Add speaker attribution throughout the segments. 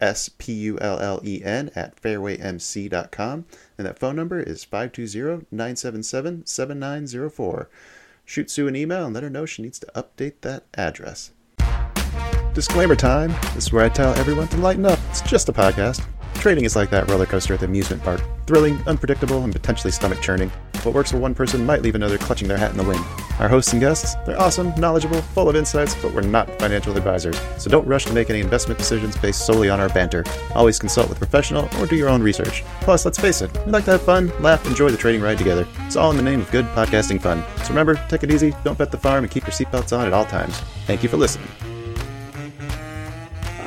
Speaker 1: S-P-U-L-L-E-N at fairwaymc.com. And that phone number is 520-977-7904. Shoot Sue an email and let her know she needs to update that address. Disclaimer time. This is where I tell everyone to lighten up. It's just a podcast. Trading is like that roller coaster at the amusement park. Thrilling, unpredictable, and potentially stomach churning. What works for one person might leave another clutching their hat in the wind. Our hosts and guests, they're awesome, knowledgeable, full of insights, but we're not financial advisors. So don't rush to make any investment decisions based solely on our banter. Always consult with a professional or do your own research. Plus, let's face it, we like to have fun, laugh, enjoy the trading ride together. It's all in the name of good podcasting fun. So remember, take it easy, don't bet the farm, and keep your seatbelts on at all times. Thank you for listening.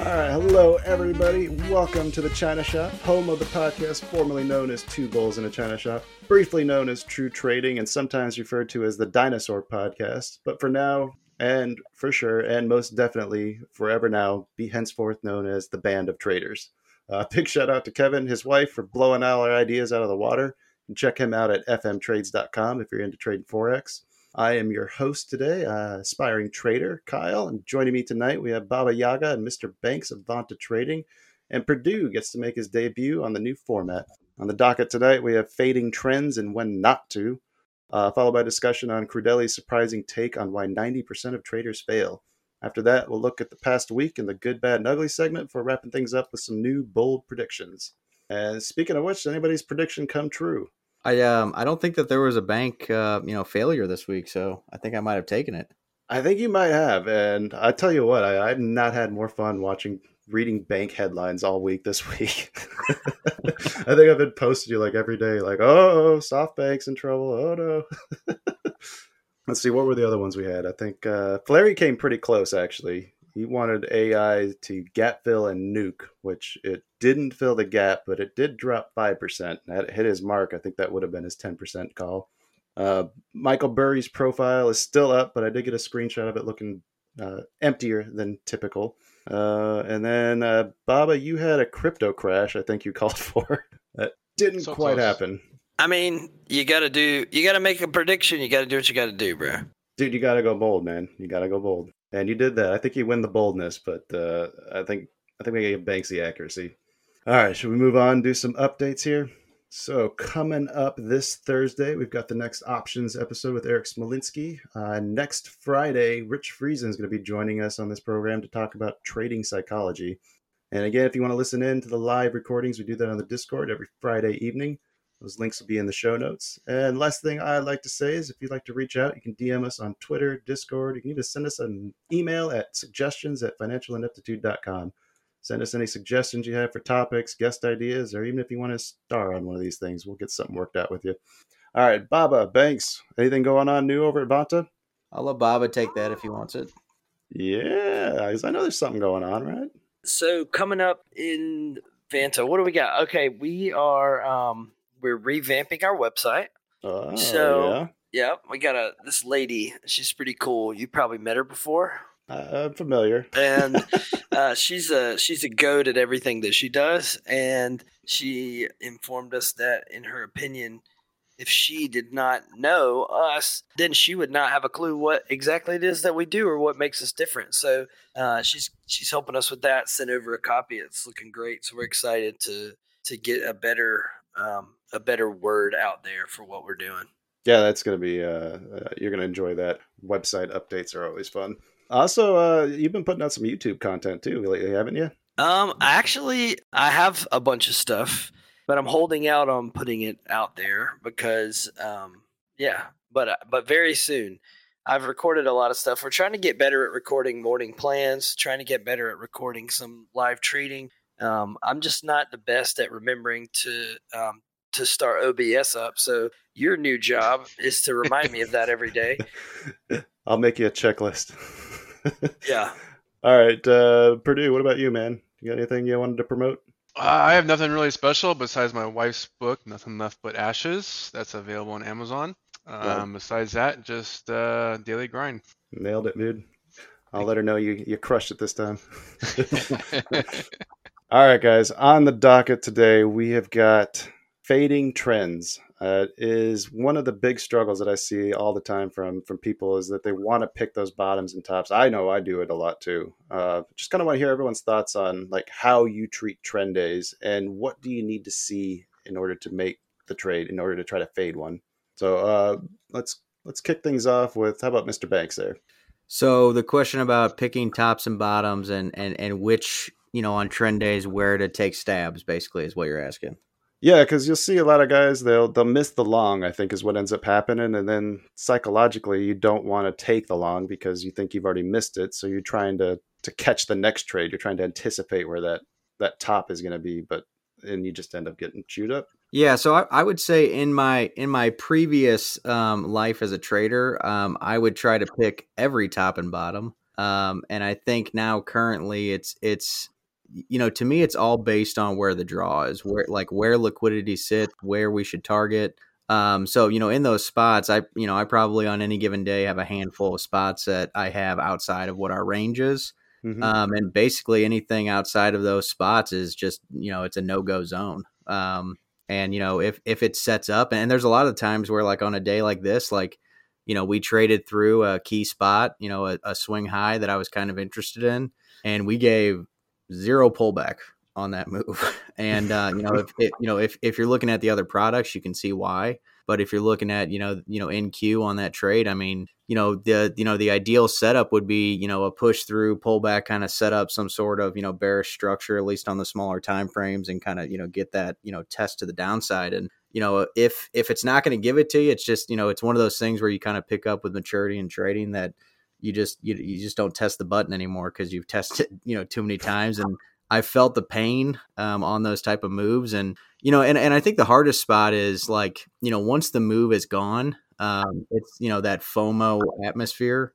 Speaker 1: All right, hello everybody. Welcome to the China Shop, home of the podcast formerly known as Two Bulls in a China Shop, briefly known as True Trading, and sometimes referred to as the Dinosaur Podcast. But for now, and for sure, and most definitely forever now, be henceforth known as the Band of Traders. Uh, big shout out to Kevin, his wife, for blowing all our ideas out of the water. And check him out at fmtrades.com if you're into trading forex. I am your host today, uh, aspiring trader Kyle, and joining me tonight we have Baba Yaga and Mr. Banks of Vanta Trading, and Perdue gets to make his debut on the new format. On the docket tonight we have fading trends and when not to, uh, followed by a discussion on Crudele's surprising take on why 90% of traders fail. After that, we'll look at the past week in the good, bad, and ugly segment for wrapping things up with some new bold predictions. And speaking of which, anybody's prediction come true?
Speaker 2: I um I don't think that there was a bank uh, you know failure this week, so I think I might have taken it.
Speaker 1: I think you might have, and I tell you what, I, I've not had more fun watching reading bank headlines all week this week. I think I've been posting you like every day, like, oh, SoftBank's in trouble. Oh no. Let's see, what were the other ones we had? I think uh, Flurry came pretty close actually. He wanted AI to gap fill and nuke, which it didn't fill the gap, but it did drop 5%. That hit his mark. I think that would have been his 10% call. Uh, Michael Burry's profile is still up, but I did get a screenshot of it looking uh, emptier than typical. Uh, and then, uh, Baba, you had a crypto crash, I think you called for. that didn't
Speaker 3: So
Speaker 1: quite
Speaker 3: close.
Speaker 1: happen.
Speaker 4: I mean, you got to do, you got to make a prediction. You got to do what you got to do, bro.
Speaker 1: Dude, you got to go bold, man. You got to go bold. And you did that. I think you win the boldness, but uh, I think I think we get Banksy accuracy. All right, should we move on? Do some updates here. So coming up this Thursday, we've got the next options episode with Eric Smolinski. Uh, next Friday, Rich Friesen is going to be joining us on this program to talk about trading psychology. And again, if you want to listen in to the live recordings, we do that on the Discord every Friday evening. Those links will be in the show notes. And last thing I'd like to say is if you'd like to reach out, you can DM us on Twitter, Discord. You can even send us an email at suggestions at financialineptitude.com. Send us any suggestions you have for topics, guest ideas, or even if you want to star on one of these things, we'll get something worked out with you. All right, Baba, Banks, anything going on new over at Vanta?
Speaker 2: I'll let Baba take that if he wants it.
Speaker 1: Yeah, 'cause I know there's something going on, right?
Speaker 4: So coming up in Vanta, what do we got? Okay, we are um we're revamping our website.
Speaker 1: Oh,
Speaker 4: So-
Speaker 1: yeah.
Speaker 4: Yeah, we got a this lady. She's pretty cool. You probably met her before,
Speaker 1: Uh, I'm familiar.
Speaker 4: and uh, she's a she's a goat at everything that she does. And she informed us that, in her opinion, if she did not know us, then she would not have a clue what exactly it is that we do or what makes us different. So uh, she's she's helping us with that. Sent over a copy. It's looking great. So we're excited to to get a better um, a better word out there for what we're doing.
Speaker 1: Yeah, that's gonna be. Uh, uh, you're gonna enjoy that. Website updates are always fun. Also, uh, you've been putting out some YouTube content too lately, haven't you?
Speaker 4: Um, actually, I have a bunch of stuff, but I'm holding out on putting it out there because, um, yeah, but uh, but very soon. I've recorded a lot of stuff. We're trying to get better at recording morning plans, trying to get better at recording some live trading. Um, I'm just not the best at remembering to um, to start OBS up. So your new job is to remind me of that every day.
Speaker 1: I'll make you a checklist.
Speaker 4: yeah.
Speaker 1: All right, uh, Perdue. What about you, man? You got anything you wanted to promote?
Speaker 3: I have nothing really special besides my wife's book, Nothing Left But Ashes. That's available on Amazon. Um, besides that, just uh, daily grind.
Speaker 1: Nailed it, dude. I'll let her know you, you crushed it this time. All right, guys. On the docket today, we have got fading trends. Uh, is one of the big struggles that I see all the time from from people is that they want to pick those bottoms and tops. I know I do it a lot too. Uh, just kind of want to hear everyone's thoughts on like how you treat trend days and what do you need to see in order to make the trade in order to try to fade one. So uh, let's let's kick things off with how about Mr. Banks there?
Speaker 2: So the question about picking tops and bottoms and and and which you know on trend days where to take stabs basically is what you're asking.
Speaker 1: Yeah, because you'll see a lot of guys they'll they'll miss the long. I think is what ends up happening, and then psychologically you don't want to take the long because you think you've already missed it. So you're trying to to catch the next trade. You're trying to anticipate where that that top is going to be, but and you just end up getting chewed up.
Speaker 2: Yeah, so I, I would say in my in my previous um, life as a trader, um, I would try to pick every top and bottom. Um, and I think now currently it's it's you know, to me, it's all based on where the draw is, where like where liquidity sits, where we should target. Um, so you know, in those spots, I you know, I probably on any given day have a handful of spots that I have outside of what our range is. Mm-hmm. Um, and basically anything outside of those spots is just you know it's a no go zone. Um, and you know if if it sets up, and there's a lot of times where like on a day like this, like you know we traded through a key spot, you know a, a swing high that I was kind of interested in, and we gave zero pullback on that move. And uh, you know, if it, you know if if you're looking at the other products, you can see why. But if you're looking at you know you know NQ on that trade, I mean, you know the you know the ideal setup would be you know a push through pullback kind of set up some sort of you know bearish structure at least on the smaller time frames and kind of you know get that you know test to the downside and you know if if it's not going to give it to you it's just you know it's one of those things where you kind of pick up with maturity and trading that you just you, you just don't test the button anymore because you've tested you know too many times and i felt the pain um, on those type of moves and you know and, and i think the hardest spot is like you know once the move is gone um, it's you know that fomo atmosphere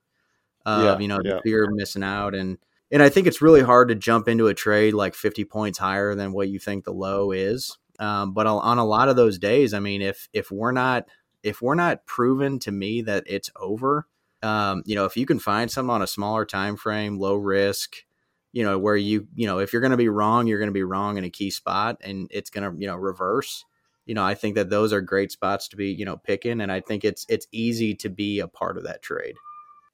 Speaker 2: of yeah, you know yeah. the fear of missing out and and i think it's really hard to jump into a trade like 50 points higher than what you think the low is um, but on a lot of those days i mean if if we're not if we're not proven to me that it's over um, you know, if you can find some on a smaller time frame, low risk, you know, where you, you know, if you're going to be wrong, you're going to be wrong in a key spot and it's going to, you know, reverse. You know, I think that those are great spots to be, you know, picking, and I think it's it's easy to be a part of that trade.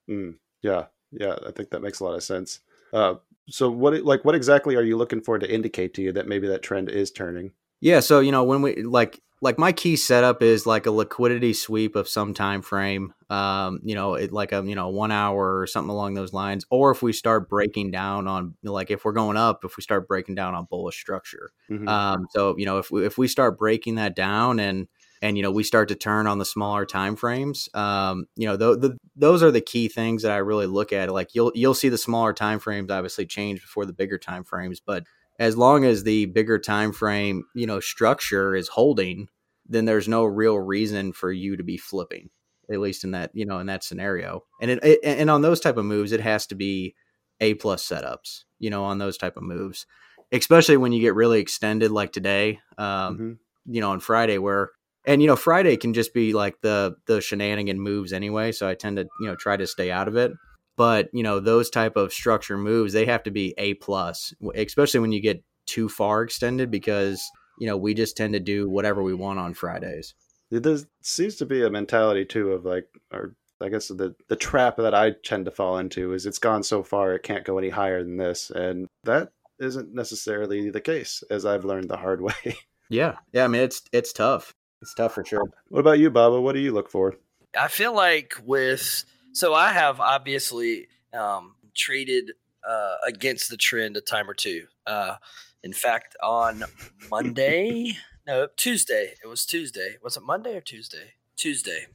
Speaker 1: Mm, yeah, yeah, I think that makes a lot of sense. Uh, so, what like what exactly are you looking for to indicate to you that maybe that trend is turning?
Speaker 2: Yeah, so you know when we like like my key setup is like a liquidity sweep of some time frame um you know it like a you know one hour or something along those lines or if we start breaking down on like if we're going up if we start breaking down on bullish structure mm-hmm. um so you know if we if we start breaking that down and and you know we start to turn on the smaller time frames um you know the, the, those are the key things that i really look at like you'll you'll see the smaller time frames obviously change before the bigger time frames but as long as the bigger time frame you know structure is holding then there's no real reason for you to be flipping at least in that you know in that scenario and it, it, and on those type of moves it has to be a plus setups you know on those type of moves especially when you get really extended like today um mm-hmm. you know on friday where and you know friday can just be like the the shenanigan moves anyway so i tend to you know try to stay out of it but you know those type of structure moves they have to be a plus especially when you get too far extended because you know, we just tend to do whatever we want on Fridays.
Speaker 1: There seems to be a mentality too of like, or I guess the the trap that I tend to fall into is it's gone so far it can't go any higher than this, and that isn't necessarily the case, as I've learned the hard way.
Speaker 2: Yeah, yeah. I mean, it's it's tough. It's tough for sure.
Speaker 1: What about you, Baba? What do you look for?
Speaker 4: I feel like with so I have obviously um, traded uh, against the trend a time or two. Uh, in fact, on Monday, no, Tuesday, it was Tuesday. Was it Monday or Tuesday? Tuesday.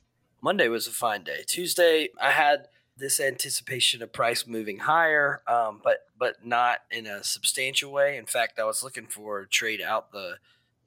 Speaker 4: Monday was a fine day. Tuesday, I had this anticipation of price moving higher, um, but but not in a substantial way. In fact, I was looking for a trade out the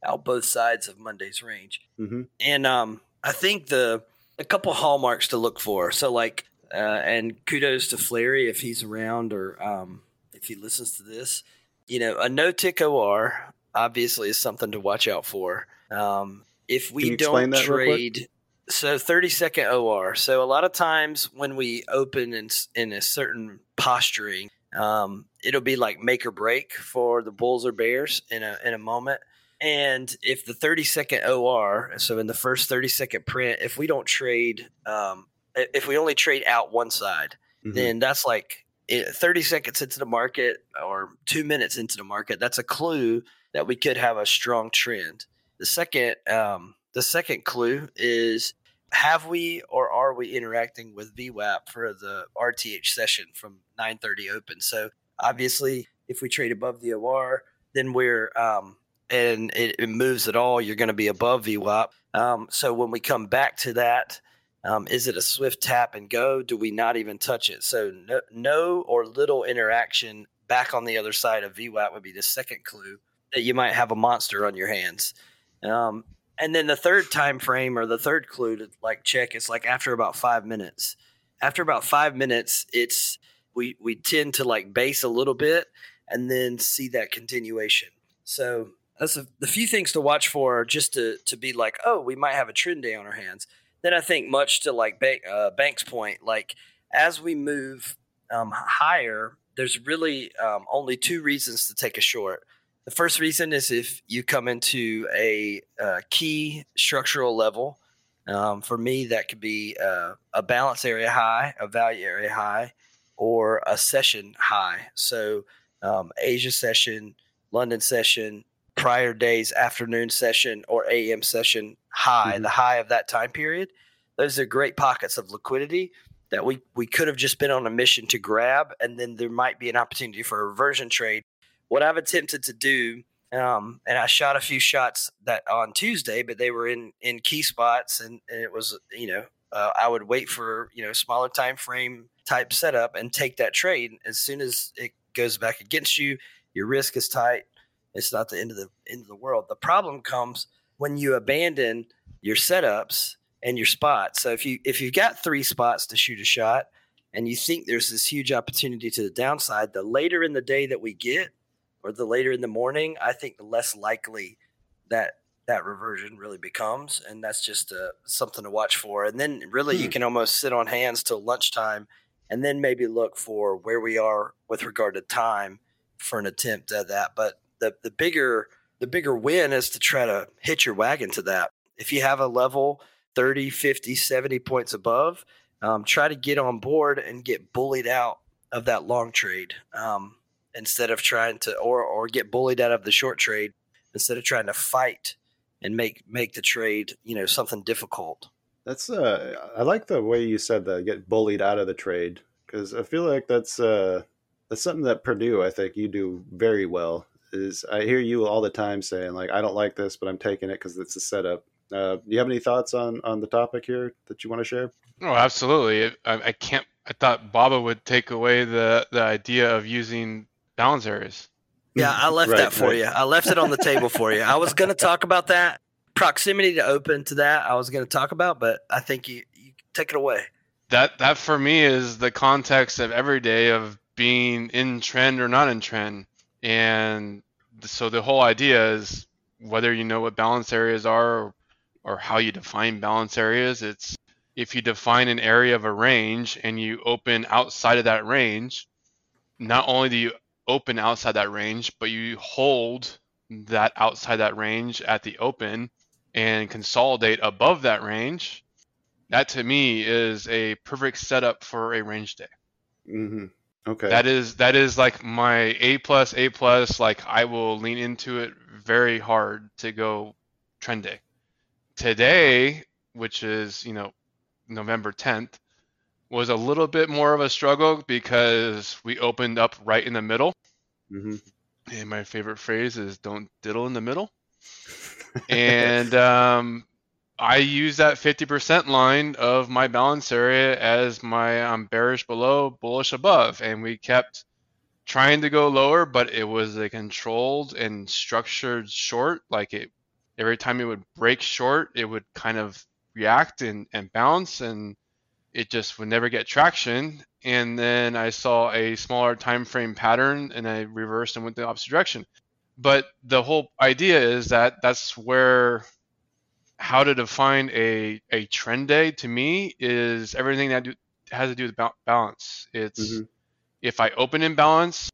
Speaker 4: out both sides of Monday's range,
Speaker 1: Mm-hmm.
Speaker 4: and um, I think the a couple hallmarks to look for. So like, uh, and kudos to Flary if he's around or um, if he listens to this. You know, a no tick OR obviously is something to watch out for. Um, if we don't
Speaker 1: that real quick?
Speaker 4: trade, so thirty second OR. So a lot of times when we open in in a certain posturing, um, it'll be like make or break for the Bulls or Bears in a in a moment. And if the 30 second OR, so in the first 30 second print, if we don't trade, um, if we only trade out one side,
Speaker 1: Mhm.
Speaker 4: then that's like eh, 30 seconds into the market or two minutes into the market. That's a clue that we could have a strong trend. The second, um, the second clue is have we or are we interacting with VWAP for the RTH session from 9:30 open? So obviously, if we trade above the OR, then we're um, and it, it moves at all, you're going to be above VWAP. Um, so when we come back to that, um, is it a swift tap and go? Do we not even touch it? So no, no or little interaction back on the other side of VWAP would be the second clue that you might have a monster on your hands. Um, and then the third time frame or the third clue to like check is like after about five minutes. After about five minutes, it's we we tend to like base a little bit and then see that continuation. So that's a, the few things to watch for just to to be like, oh, we might have a trend day on our hands. Then I think much to like Bank, uh, Bank's point, like as we move um, higher, there's really um, only two reasons to take a short. The first reason is if you come into a, uh key structural level. Um, for me, that could be uh, a balance area high, a value area high, or a session high. So um, Asia session, London session, prior day's afternoon session, or AM session high,
Speaker 1: Mhm.
Speaker 4: the high of that time period. Those are great pockets of liquidity that we, we could have just been on a mission to grab, and then there might be an opportunity for a reversion trade. What I've attempted to do, um, and I shot a few shots that on Tuesday, but they were in in key spots, and, and it was you know uh, I would wait for you know smaller time frame type setup and take that trade as soon as it goes back against you. Your risk is tight. It's not the end of the end of the world. The problem comes when you abandon your setups and your spots. So if you if you've got three spots to shoot a shot and you think there's this huge opportunity to the downside, the later in the day that we get or the later in the morning, I think the less likely that that reversion really becomes, and that's just uh, something to watch for. And then really, you
Speaker 1: Hmm.
Speaker 4: can almost sit on hands till lunchtime, and then maybe look for where we are with regard to time for an attempt at that. But the the bigger the bigger win is to try to hit your wagon to that. If you have a level 30, 50, 70 points above, um, try to get on board and get bullied out of that long trade um, instead of trying to, or, or get bullied out of the short trade instead of trying to fight and make, make the trade, you know, something difficult.
Speaker 1: That's uh, I like the way you said that. Get bullied out of the trade because I feel like that's uh, that's something that Perdue I think you do very well. Is I hear you all the time saying like I don't like this, but I'm taking it because it's a setup. Uh, do you have any thoughts on on the topic here that you want to share?
Speaker 3: Oh, absolutely. I, I can't. I thought Baba would take away the the idea of using balance areas.
Speaker 4: Yeah, I left
Speaker 1: Right,
Speaker 4: that for
Speaker 1: right.
Speaker 4: you. I left it on the table for you. I was going to talk about that proximity to open to that. I was going to talk about, but I think you, you take it away.
Speaker 3: That that for me is the context of every day of being in trend or not in trend, and so the whole idea is whether you know what balance areas are or, or how you define balance areas. It's if you define an area of a range and you open outside of that range, not only do you open outside that range, but you hold that outside that range at the open and consolidate above that range. That to me is a perfect setup for a range day.
Speaker 1: hmm Okay.
Speaker 3: That is that is like my A plus A plus. Like I will lean into it very hard to go trend day. Today, which is you know November 10th, was a little bit more of a struggle because we opened up right in the middle.
Speaker 1: hmm
Speaker 3: And my favorite phrase is "Don't diddle in the middle." and um, I use that 50% line of my balance area as my um, bearish below, bullish above, and we kept trying to go lower, but it was a controlled and structured short. Like it, every time it would break short, it would kind of react and, and bounce, and it just would never get traction. And then I saw a smaller time frame pattern, and I reversed and went the opposite direction. But the whole idea is that that's where how to define a, a trend day to me is everything that do, has to do with balance. It's mm-hmm. if I open in balance,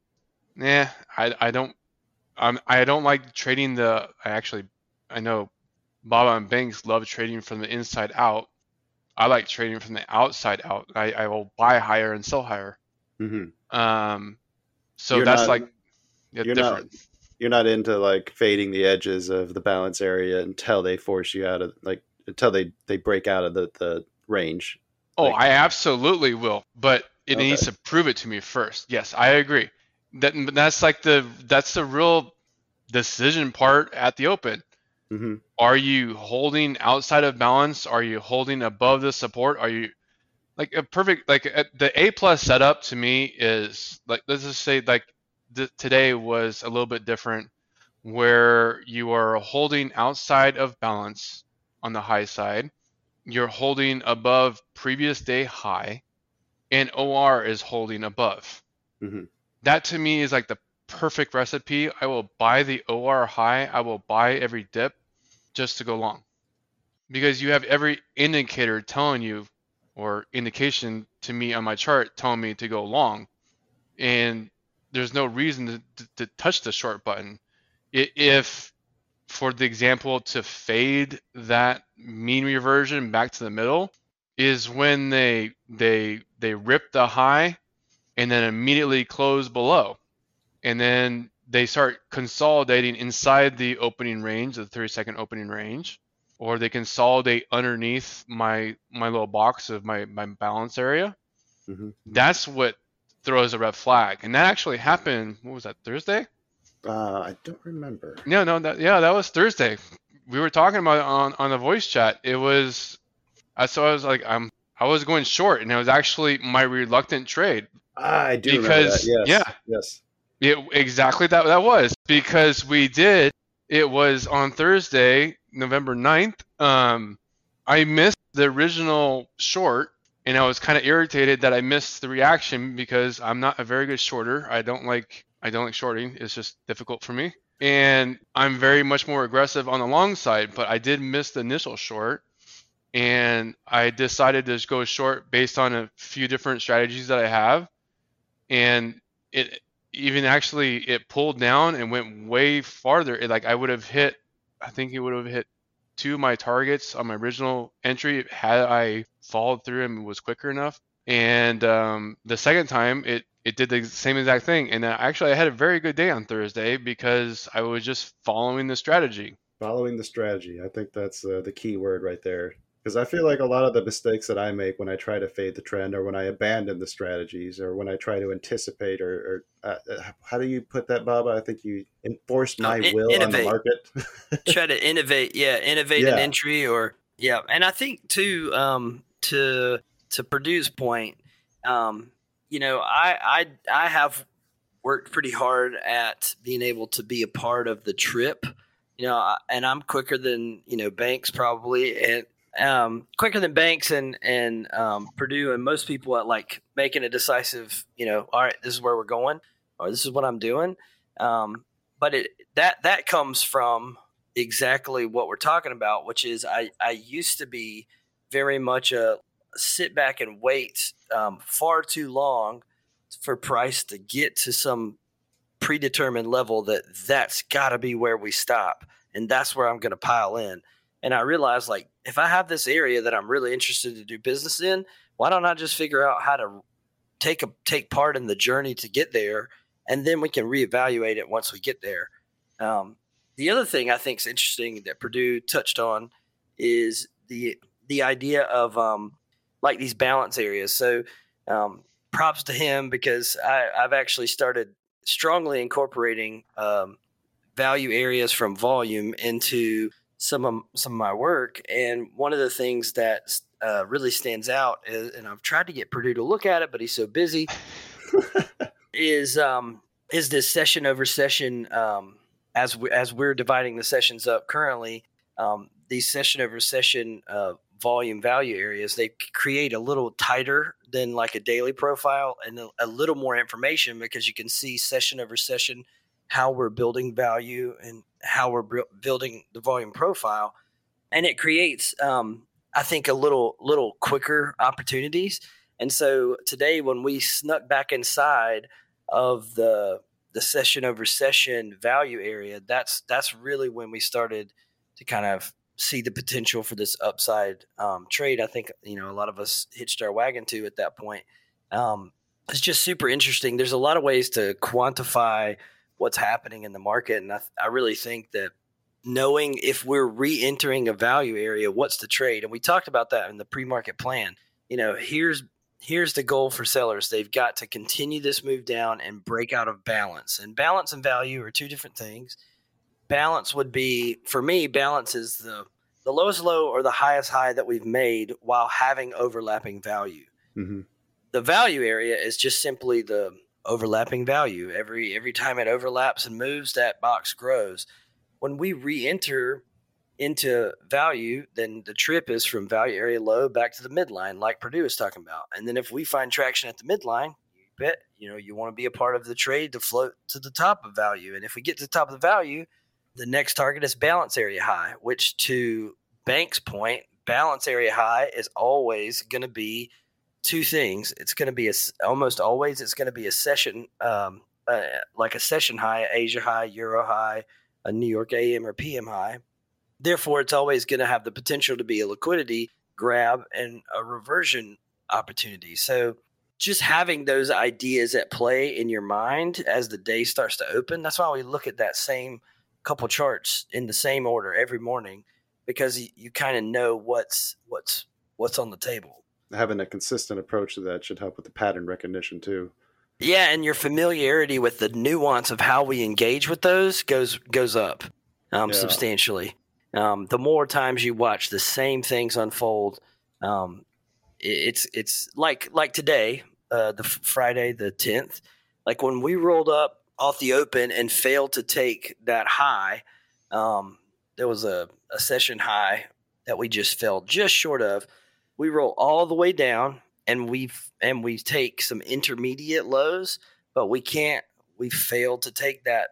Speaker 3: yeah, I, I don't um, I don't like trading the. I actually I know Baba and Banks love trading from the inside out. I like trading from the outside out. I, I will buy higher and sell higher. Mm-hmm. Um, so you're that's not, like
Speaker 1: yeah, you're different. Not, you're not into like fading the edges of the balance area until they force you out of like until they they break out of the the range.
Speaker 3: Oh, like, I absolutely will, but it okay. needs to prove it to me first. Yes, I agree. That that's like the that's the real decision part at the open. Mm-hmm. Are you holding outside of balance? Are you holding above the support? Are you like a perfect like the A plus setup to me is like let's just say like th- today was a little bit different where you are holding outside of balance on the high side. You're holding above previous day high, and OR is holding above. Mm-hmm. That to me is like the perfect recipe. I will buy the OR high, I will buy every dip just to go long. Because you have every indicator telling you, or indication to me on my chart telling me to go long. And there's no reason to, to, to touch the short button. If, for the example, to fade that mean reversion back to the middle is when they they they rip the high and then immediately close below, and then they start consolidating inside the opening range, the 30 second opening range, or they consolidate underneath my my little box of my my balance area. Mm-hmm. That's what throws a red flag, and that actually happened. What was that Thursday?
Speaker 1: Uh, I don't remember.
Speaker 3: No, no, that, yeah, that was Thursday. We were talking about it on on the voice chat. It was, I so I was like, I'm I was going short, and it was actually my reluctant trade.
Speaker 1: I do because yes.
Speaker 3: yeah,
Speaker 1: yes,
Speaker 3: it exactly that that was because we did. It was on Thursday, November 9th. Um, I missed the original short and I was kind of irritated that I missed the reaction because I'm not a very good shorter. I don't like I don't like shorting. It's just difficult for me. And I'm very much more aggressive on the long side, but I did miss the initial short. And I decided to go short based on a few different strategies that I have. And it even actually it pulled down and went way farther. It, like I would have hit I think it would have hit two of my targets on my original entry had I followed through and was quicker enough. And um, the second time, it it did the same exact thing. And actually, I had a very good day on Thursday because I was just following the strategy.
Speaker 1: Following the strategy, I think that's uh, the key word right there because I feel like a lot of the mistakes that I make when I try to fade the trend, or when I abandon the strategies, or when I try to anticipate, or, or uh, uh how do you put that, Baba? I think you enforce my in- will innovate. on the
Speaker 4: market. try to innovate, yeah, innovate yeah. an entry, or yeah, and I think too, um, to to Perdue's point, um, you know, I I I have worked pretty hard at being able to be a part of the trip you know, and I'm quicker than you know Banks probably, and um, quicker than Banks and and um, Perdue and most people at like making a decisive, you know, all right, this is where we're going, or this is what I'm doing. Um, but it that that comes from exactly what we're talking about, which is I I used to be very much a sit back and wait um, far too long for price to get to some predetermined level that that's got to be where we stop and that's where I'm going to pile in and I realized like if I have this area that I'm really interested to do business in, why don't I just figure out how to take a take part in the journey to get there, and then we can reevaluate it once we get there. Um, the other thing I think is interesting that Perdue touched on is the the idea of um, like these balance areas. So um, props to him because I, have actually started strongly incorporating um, value areas from volume into some of some of my work, and one of the things that uh, really stands out is, and I've tried to get Perdue to look at it, but he's so busy. is um, is this session over session um, as we, as we're dividing the sessions up currently? Um, these session over session uh, volume value areas they create a little tighter than like a daily profile and a, a little more information because you can see session over session how we're building value and how we're bu- building the volume profile and it creates um, i think a little little quicker opportunities. And so today when we snuck back inside of the the session over session value area that's that's really when we started to kind of see the potential for this upside um, trade. I think you know a lot of us hitched our wagon to at that point. Um, it's just super interesting. There's a lot of ways to quantify what's happening in the market. And I, I really think that knowing if we're re-entering a value area, what's the trade? And we talked about that in the pre-market plan. You know, here's here's the goal for sellers. They've got to continue this move down and break out of balance. And balance and value are two different things. Balance would be for me, balance is the the lowest low or the highest high that we've made while having overlapping value. Mm-hmm. The value area is just simply the overlapping value. Every every time it overlaps and moves, that box grows. When we re-enter into value, then the trip is from value area low back to the midline, like Perdue is talking about. And then if we find traction at the midline, you bet you know you want to be a part of the trade to float to the top of value. And if we get to the top of the value, the next target is balance area high, which to Bank's point, balance area high is always going to be two things. It's going to be a, almost always it's going to be a session, um, uh, like a session high, Asia high, Euro high, a New York AM or PM high. Therefore, it's always going to have the potential to be a liquidity grab and a reversion opportunity. So, just having those ideas at play in your mind as the day starts to open. That's why we look at that same couple charts in the same order every morning because you, you kind of know what's what's what's on the table
Speaker 1: having a consistent approach to that should help with the pattern recognition too.
Speaker 4: Yeah, and your familiarity with the nuance of how we engage with those goes goes up um, yeah. substantially. Um, the more times you watch the same things unfold, um, it's it's like like today, uh, the Friday the tenth, like when we rolled up off the open and failed to take that high. Um, there was a, a session high that we just fell just short of we roll all the way down and we and we take some intermediate lows, but we can't. We failed to take that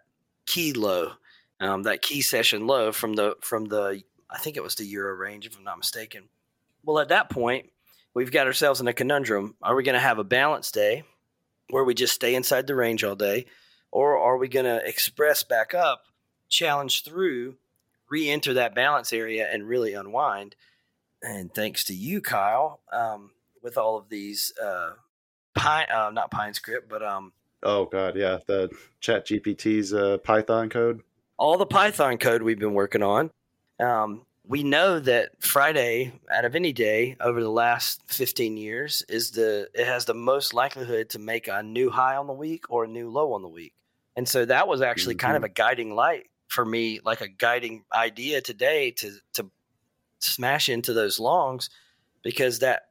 Speaker 4: key low, um, that key session low from the from the I think it was the euro range, if I'm not mistaken. Well, at that point, we've got ourselves in a conundrum. Are we going to have a balance day where we just stay inside the range all day, or are we going to express back up, challenge through, re-enter that balance area, and really unwind? And thanks to you, Kyle, um, with all of these uh, Pine, uh, not Pine script, but um,
Speaker 1: oh god, yeah, the Chat GPT's uh, Python code.
Speaker 4: All the Python code we've been working on. Um, we know that Friday, out of any day over the last 15 years, is the it has the most likelihood to make a new high on the week or a new low on the week. And so that was actually mm-hmm. kind of mm-hmm. a guiding light for me, like a guiding idea today to to smash into those longs because that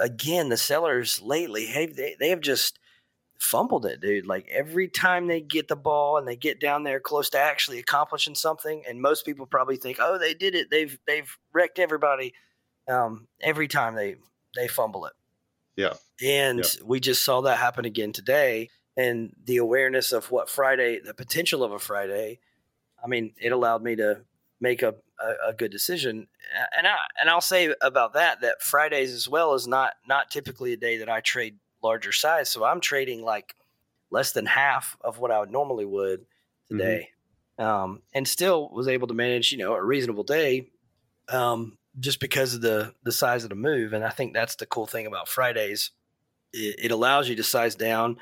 Speaker 4: again the sellers lately have they, they have just fumbled it dude. Like every time they get the ball and they get down there close to actually accomplishing something and most people probably think oh they did it. They've they've wrecked everybody um, every time they they fumble it.
Speaker 1: Yeah.
Speaker 4: And yeah. we just saw that happen again today and the awareness of what friday the potential of a friday i mean it allowed me to make a, a, a, good decision. And I and I'll say about that that Fridays as well is not not typically a day that I trade larger size. So I'm trading like less than half of what I would normally would mm-hmm. today, mm-hmm. um, and still was able to manage you know a reasonable day. Um, just because of the the size of the move, and I think that's the cool thing about Fridays. It, it allows you to size down,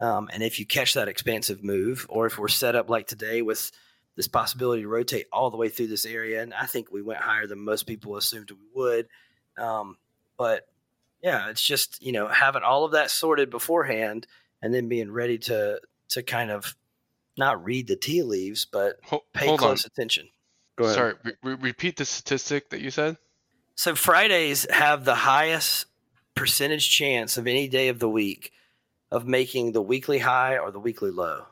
Speaker 4: um, and if you catch that expansive move, or if we're set up like today with this possibility to rotate all the way through this area. And I think we went higher than most people assumed we would. Um, but yeah, it's just, you know, having all of that sorted beforehand and then being ready to, to kind of not read the tea leaves, but pay hold close on. attention.
Speaker 1: Go ahead.
Speaker 3: Sorry, re- re- repeat the statistic that you said.
Speaker 4: So Fridays have the highest percentage chance of any day of the week of making the weekly high or the weekly low.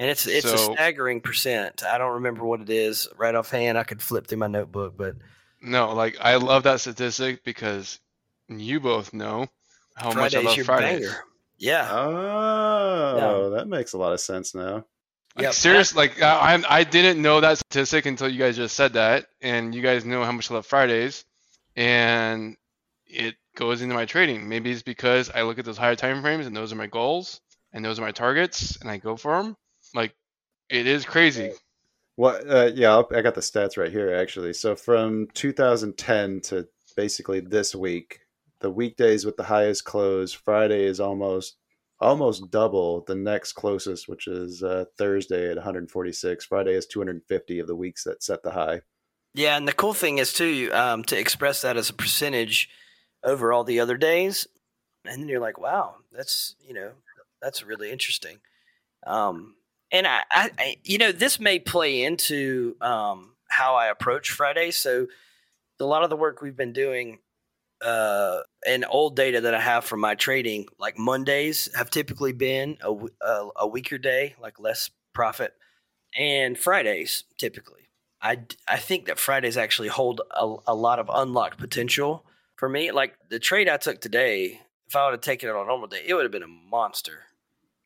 Speaker 4: And it's it's a staggering percent. I don't remember what it is right offhand. I could flip through my notebook, but
Speaker 3: No, like I love that statistic because you both know how much I
Speaker 4: Friday's
Speaker 3: love
Speaker 4: your
Speaker 3: Fridays.
Speaker 4: banger. Yeah.
Speaker 1: Oh, that makes a lot of sense now.
Speaker 3: Like
Speaker 4: Yep.
Speaker 3: serious, like I I'm- I didn't know that statistic until you guys just said that, and you guys know how much I love Fridays, and it goes into my trading. Maybe it's because I look at those higher time frames, and those are my goals, and those are my targets, and I go for them. Like it is crazy.
Speaker 1: What? Uh, yeah, I'll, I got the stats right here actually. So from 2010 to basically this week, the weekdays with the highest close, Friday is almost almost double the next closest, which is uh, Thursday at 146. Friday is 250 of the weeks that set the high.
Speaker 4: Yeah, and the cool thing is too um, to express that as a percentage over all the other days, and then you're like, wow, that's you know that's really interesting. Um, and I, I, you know, this may play into um, how I approach Friday. So a lot of the work we've been doing uh, and old data that I have from my trading, like Mondays have typically been a weaker day, like less profit, and Fridays typically. I, I think that Fridays actually hold a, a lot of unlocked potential for me. Like the trade I took today, if I would have taken it on a normal day, it would have been a monster.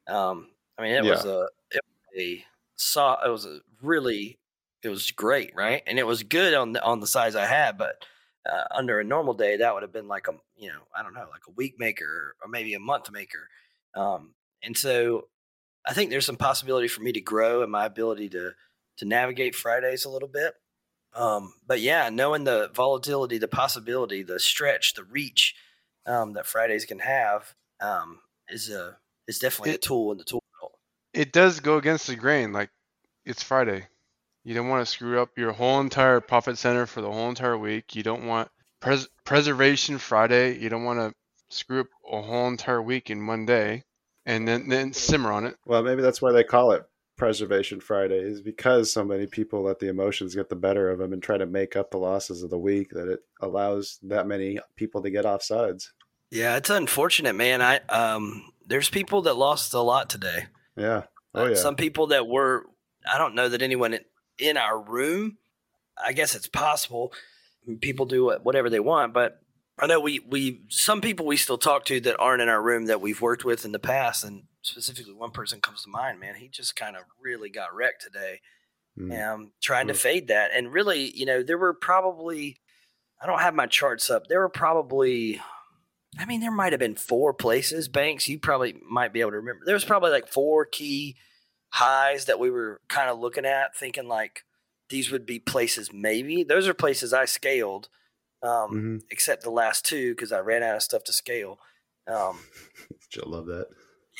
Speaker 4: Um, I mean, it was a it a saw. It was a really it was great, right? And it was good on the on the size I had, but uh, under a normal day, that would have been like a you know I don't know like a week maker or maybe a month maker. Um, and so I think there's some possibility for me to grow and my ability to to navigate Fridays a little bit. Um, but yeah, knowing the volatility, the possibility, the stretch, the reach um, that Fridays can have um, is a is definitely a tool in the tool.
Speaker 3: It does go against the grain. Like it's Friday. You don't want to screw up your whole entire profit center for the whole entire week. You don't want pres- preservation Friday. You don't want to screw up a whole entire week in one day and then, then simmer on it.
Speaker 1: Well, maybe that's why they call it Preservation Friday is because so many people let the emotions get the better of them and try to make up the losses of the week that it allows that many people to get off sides.
Speaker 4: Yeah, it's unfortunate, man. I um, there's people that lost a lot today.
Speaker 1: Yeah. Oh
Speaker 4: Uh,
Speaker 1: yeah.
Speaker 4: Some people that were, I don't know that anyone in, our room. I guess it's possible. People do whatever they want, but I know we we some people we still talk to that aren't in our room that we've worked with in the past, and specifically one person comes to mind. Man, he just kind of really got wrecked today.
Speaker 1: Mm.
Speaker 4: um, trying to
Speaker 1: Mm.
Speaker 4: fade that. And really, you know, there were probably, I don't have my charts up. There were probably, I mean, there might have been four places, Banks, you probably might be able to remember. There was probably like four key highs that we were kind of looking at, thinking like these would be places maybe. Those are places I scaled, um,
Speaker 1: Mhm.
Speaker 4: except the last two because I ran out of stuff to scale. Um,
Speaker 1: You'll love that.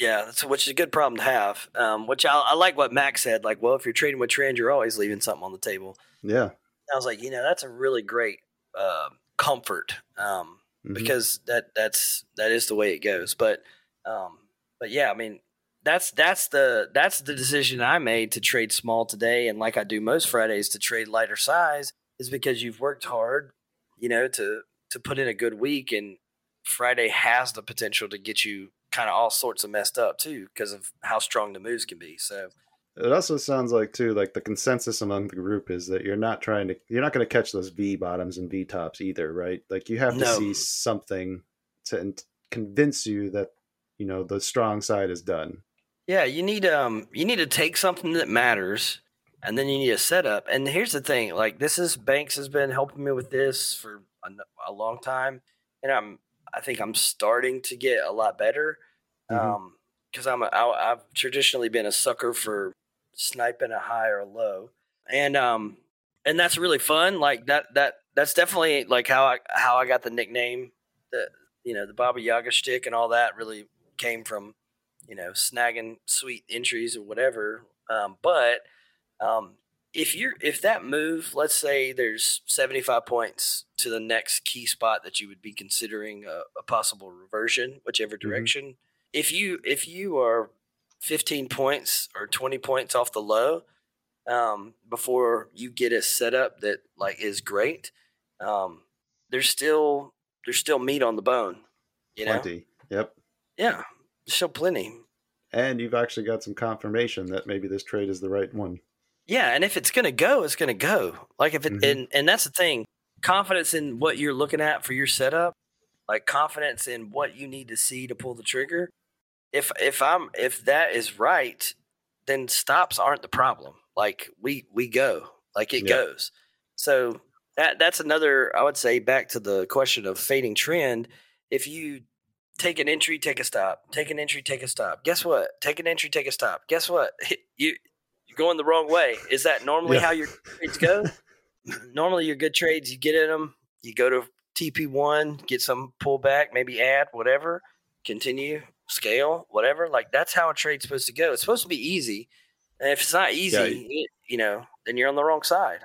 Speaker 4: yeah, that's which is a good problem to have. Um, which I, I like what Max said. Like, well, if you're trading with trend, you're always leaving something on the table.
Speaker 1: Yeah.
Speaker 4: I was like, you know, that's a really great uh, comfort um,
Speaker 1: Mhm.
Speaker 4: because that that's that is the way it goes. But um, but yeah, I mean, that's that's the that's the decision I made to trade small today, and like I do most Fridays to trade lighter size is because you've worked hard, you know, to to put in a good week, and Friday has the potential to get you kind of all sorts of messed up too because of how strong the moves can be. So
Speaker 1: It also sounds like too like the consensus among the group is that you're not trying to you're not going to catch those V bottoms and V tops either, right? Like you have to
Speaker 4: No.
Speaker 1: see something to in- convince you that you know the strong side is done.
Speaker 4: Yeah, you need um you need to take something that matters and then you need a setup. And here's the thing, like this is Banks has been helping me with this for a long time and I'm I think I'm starting to get a lot better.
Speaker 1: Mhm.
Speaker 4: Um cuz I'm a, I, I've traditionally been a sucker for sniping a high or a low. And um and that's really fun. Like that that that's definitely like how I how I got the nickname the you know, the Baba Yaga stick and all that really came from you know, snagging sweet entries or whatever. Um, but um, if you're if that move, let's say there's 75 points to the next key spot that you would be considering a, a possible reversion, whichever direction. If you if you are 15 points or 20 points off the low, um, before you get a setup that like is great, um, there's still there's still meat on the bone. You know,
Speaker 1: Plenty. Yep.
Speaker 4: yeah, still plenty.
Speaker 1: And you've actually got some confirmation that maybe this trade is the right one.
Speaker 4: Yeah, and if it's gonna go, it's gonna go. Like if it
Speaker 1: Mhm.
Speaker 4: and and that's the thing, confidence in what you're looking at for your setup, like confidence in what you need to see to pull the trigger. If if I'm if that is right, then stops aren't the problem. Like we we go, like it
Speaker 1: Yeah.
Speaker 4: goes. So that that's another. I would say back to the question of fading trend. If you take an entry, take a stop. Take an entry, take a stop. Guess what? Take an entry, take a stop. Guess what? You you're going the wrong way. Is that normally
Speaker 1: Yeah.
Speaker 4: how your trades go? normally, your good trades, you get in them, you go to TP one, get some pullback, maybe add whatever, continue scale, whatever. Like that's how a trade's supposed to go. It's supposed to be easy, and if it's not easy,
Speaker 1: Yeah.
Speaker 4: you, you know, then you're on the wrong side.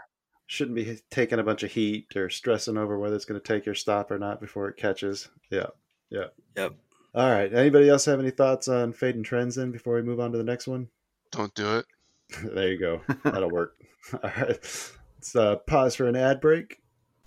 Speaker 1: Shouldn't be taking a bunch of heat or stressing over whether it's going to take your stop or not before it catches. Yeah. Yeah.
Speaker 4: Yep.
Speaker 1: All right. Anybody else have any thoughts on fading trends then before we move on to the next one?
Speaker 3: Don't do it.
Speaker 1: there you go. That'll work. All right. Let's uh, pause for an ad break.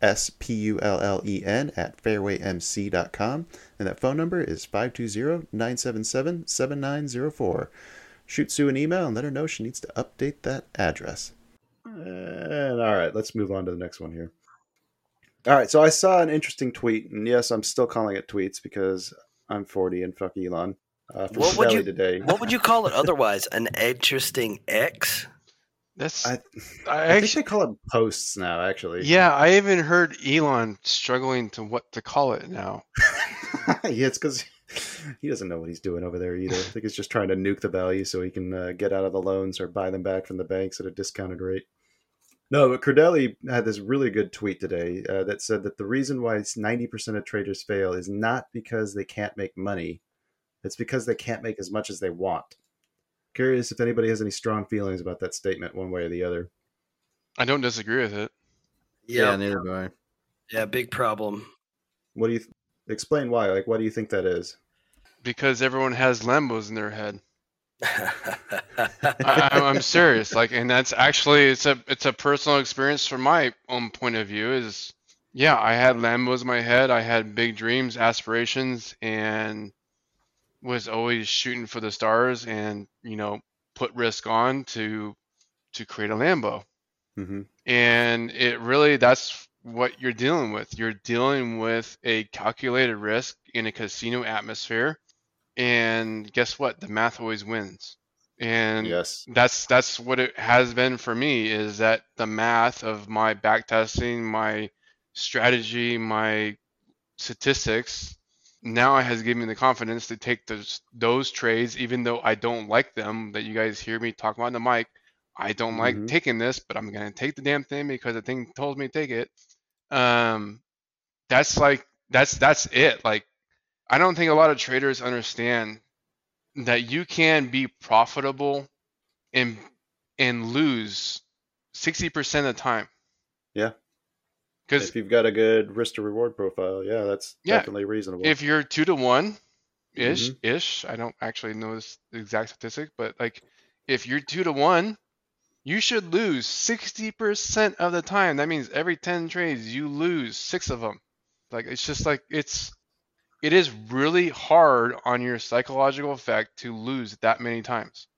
Speaker 1: S-P-U-L-L-E-N at fairwaymc.com. And that phone number is 520-977-7904. Shoot Sue an email and let her know she needs to update that address. And all right, let's move on to the next one here. All right, so I saw an interesting tweet, and yes, I'm still calling it tweets because I'm 40 and fuck Elon. Uh, from
Speaker 4: What would you-
Speaker 1: today.
Speaker 4: What would you call it otherwise? An interesting X?
Speaker 3: That's
Speaker 1: I,
Speaker 3: I,
Speaker 1: I think
Speaker 3: actually
Speaker 1: they call it posts now, actually.
Speaker 3: yeah. I even heard Elon struggling to what to call it now.
Speaker 1: yeah, it's because he doesn't know what he's doing over there either. I think he's just trying to nuke the value so he can uh, get out of the loans or buy them back from the banks at a discounted rate. No, but Crudele had this really good tweet today uh, that said that the reason why 90% of traders fail is not because they can't make money, it's because they can't make as much as they want. Curious if anybody has any strong feelings about that statement, one way or the other.
Speaker 3: I don't disagree with it.
Speaker 2: Yeah,
Speaker 4: Yeah,
Speaker 2: neither do I.
Speaker 4: yeah, big problem.
Speaker 1: What do you th- explain why? Like, why do you think that is?
Speaker 3: Because everyone has Lambos in their head. I, I'm- I'm serious. Like, and that's actually it's a it's a personal experience from my own point of view. Is yeah, I had Lambos in my head. I had big dreams, aspirations, and was always shooting for the stars, and you know, put risk on to to create a Lambo.
Speaker 1: hmm
Speaker 3: And it really that's what you're dealing with. You're dealing with a calculated risk in a casino atmosphere. And guess what? The math always wins. And
Speaker 1: Yes.
Speaker 3: that's that's what it has been for me is that the math of my back testing, my strategy, my statistics now it has given me the confidence to take those those trades even though I don't like them that you guys hear me talk about on the mic. I don't like
Speaker 1: Mhm.
Speaker 3: taking this, but I'm gonna take the damn thing because the thing told me to take it. Um that's like that's that's it. Like I don't think a lot of traders understand that you can be profitable and and lose 60% of the time.
Speaker 1: Yeah.
Speaker 3: Because
Speaker 1: If you've got a good risk to reward profile, yeah, that's
Speaker 3: Yeah.
Speaker 1: definitely reasonable.
Speaker 3: if you're two to one ish
Speaker 1: Mm-hmm.
Speaker 3: ish, I don't actually know this exact statistic, but like if you're two to one, you should lose 60% of the time. That means every 10 trades you lose six of them. Like it's just like it's it is really hard on your psychological effect to lose that many times.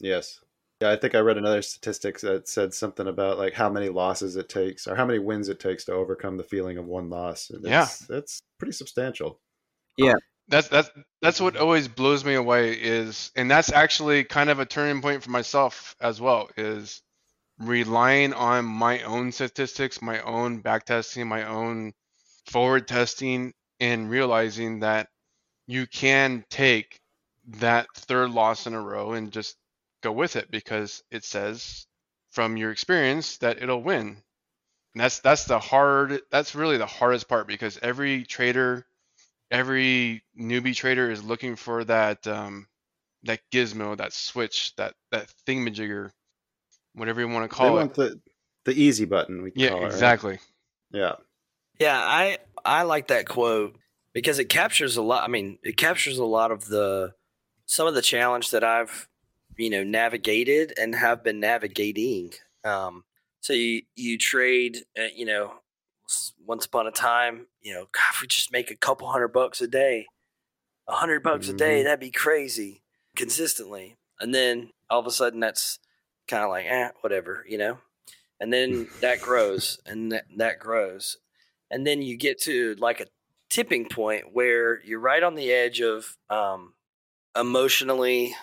Speaker 1: Yes. Yeah, I think I read another statistics that said something about like how many losses it takes or how many wins it takes to overcome the feeling of one loss. And
Speaker 3: Yeah.
Speaker 1: it's, it's pretty substantial.
Speaker 3: Yeah, that's that's that's what always blows me away is and that's actually kind of a turning point for myself as well is relying on my own statistics my own back testing my own forward testing and realizing that you can take that third loss in a row and just go with it because it says from your experience that it'll win and that's that's the hard that's really the hardest part because every trader every newbie trader is looking for that um, that gizmo, that switch, that that thingamajigger, whatever you want to call
Speaker 1: they
Speaker 3: it.
Speaker 1: want the the easy button. We
Speaker 3: yeah,
Speaker 1: call it, right?
Speaker 3: exactly.
Speaker 1: Yeah,
Speaker 4: Yeah, I I like that quote because it captures a lot. I mean, it captures a lot of the some of the challenge that I've you know navigated and have been navigating. Um, so you you trade, uh, you know, once upon a time, you know, God, if we just make a couple hundred bucks a day, a hundred bucks a day,
Speaker 1: Mhm.
Speaker 4: that'd be crazy consistently. And then all of a sudden, that's kind of like, eh, whatever, you know. And then that grows, and that, that grows, and then you get to like a tipping point where you're right on the edge of um, emotionally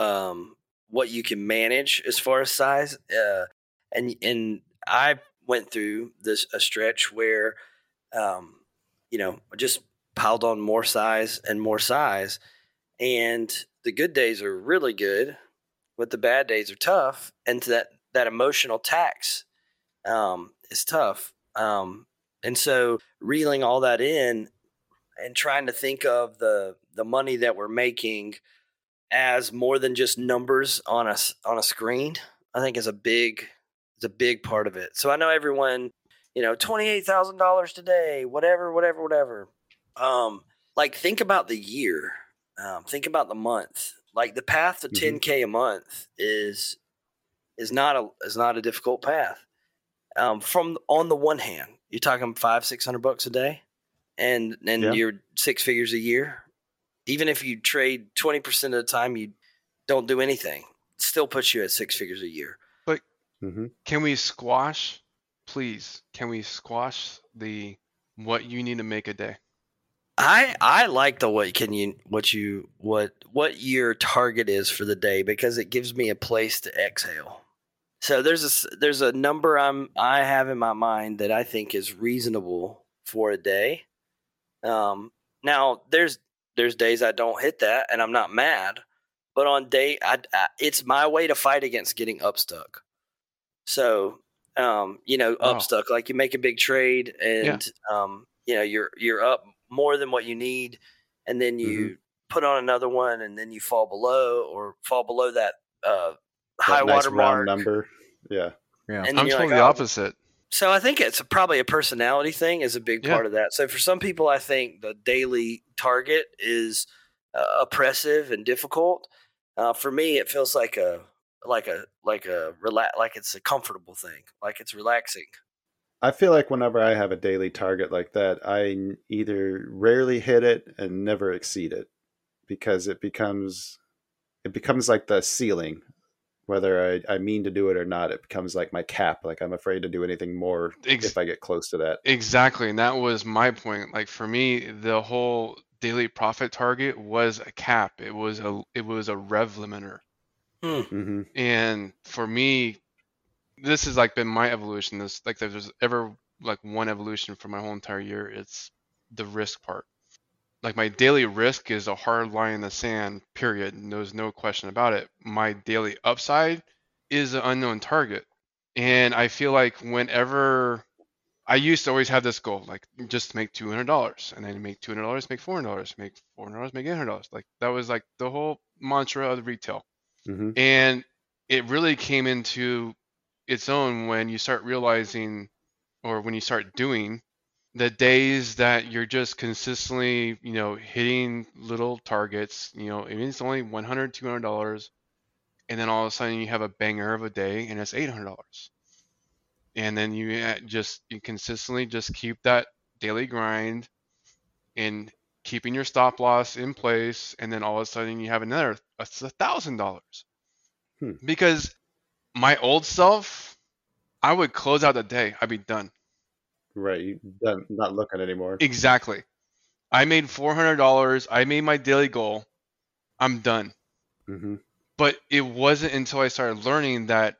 Speaker 4: um, what you can manage as far as size. Uh, and and I went through this a stretch where, um, you know, I just piled on more size and more size, and the good days are really good, but the bad days are tough, and that that emotional tax um, is tough. Um, and so reeling all that in and trying to think of the the money that we're making as more than just numbers on a on a screen, I think is a big is a big part of it. So I know everyone, you know, twenty eight thousand dollars today, whatever, whatever, whatever. Um, like think about the year, um, think about the month. Like the path to
Speaker 1: Mhm.
Speaker 4: ten k a month is is not a is not a difficult path. Um, from on the one hand, you're talking five six hundred bucks a day, and and
Speaker 1: Yeah.
Speaker 4: you're six figures a year. Even if you trade twenty percent of the time, you don't do anything. It still puts you at six figures a year.
Speaker 1: hmm
Speaker 3: Can we squash, please? Can we squash the what you need to make a day?
Speaker 4: I I like the what can you what you what what your target is for the day because it gives me a place to exhale. So there's a s- there's a number I'm I have in my mind that I think is reasonable for a day. Um, now there's there's days I don't hit that and I'm not mad, but on day I, I it's my way to fight against getting upstuck. So um, you know,
Speaker 3: Wow.
Speaker 4: upstuck like you make a big trade and um, you know you're you're up more than what you need, and then you put on another one, and then you fall below or fall below that uh, high
Speaker 1: nice
Speaker 4: water mark.
Speaker 1: number. Yeah,
Speaker 2: Yeah.
Speaker 4: And
Speaker 3: I'm
Speaker 4: you're
Speaker 3: totally
Speaker 4: like,
Speaker 3: the
Speaker 4: "Oh."
Speaker 3: opposite.
Speaker 4: So I think it's probably a personality thing is a big
Speaker 3: Yeah.
Speaker 4: part of that. So for some people, I think the daily target is uh, oppressive and difficult. Uh, for me, it feels like a like a like a relax like it's a comfortable thing, like it's relaxing.
Speaker 1: I feel like whenever I have a daily target like that, I either rarely hit it and never exceed it because it becomes it becomes like the ceiling. Whether I, I mean to do it or not, it becomes like my cap. Like I'm afraid to do anything more
Speaker 3: Ex-
Speaker 1: if I get close to that.
Speaker 3: Exactly, and that was my point. Like for me, the whole daily profit target was a cap. It was a it was a rev limiter.
Speaker 1: hmm
Speaker 3: And for me, this has like been my evolution. This like if there's ever like one evolution for my whole entire year, it's the risk part. Like my daily risk is a hard line in the sand, period. and There's no question about it. My daily upside is an unknown target. And I feel like whenever I used to always have this goal, like just make two hundred dollars, and then make two hundred dollars, make four hundred dollars, make four hundred dollars, make eight hundred dollars. Like that was like the whole mantra of retail.
Speaker 1: hmm
Speaker 3: And it really came into its own when you start realizing, or when you start doing, the days that you're just consistently, you know, hitting little targets, you know, it's only 100, 200 dollars, and then all of a sudden you have a banger of a day and it's 800 dollars, and then you uh, just you consistently just keep that daily grind, and keeping your stop loss in place, and then all of a sudden you have another a thousand dollars,
Speaker 1: Hmm.
Speaker 3: because my old self, I would close out the day, I'd be done.
Speaker 1: Right, you done, not looking anymore.
Speaker 3: Exactly. I made four hundred dollars. I made my daily goal. I'm done.
Speaker 1: hmm
Speaker 3: But it wasn't until I started learning that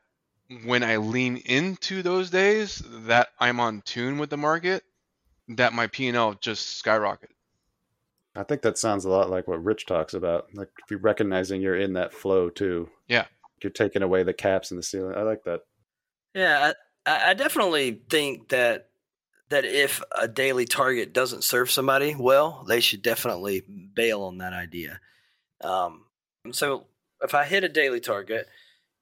Speaker 3: when I lean into those days that I'm on tune with the market, that my P and L just skyrocketed.
Speaker 1: I think that sounds a lot like what Rich talks about. Like if you're recognizing you're in that flow too.
Speaker 3: Yeah.
Speaker 1: You're taking away the caps and the ceiling. I like that.
Speaker 4: Yeah, I, I definitely think that that if a daily target doesn't serve somebody well, they should definitely bail on that idea. Um, so if I hit a daily target,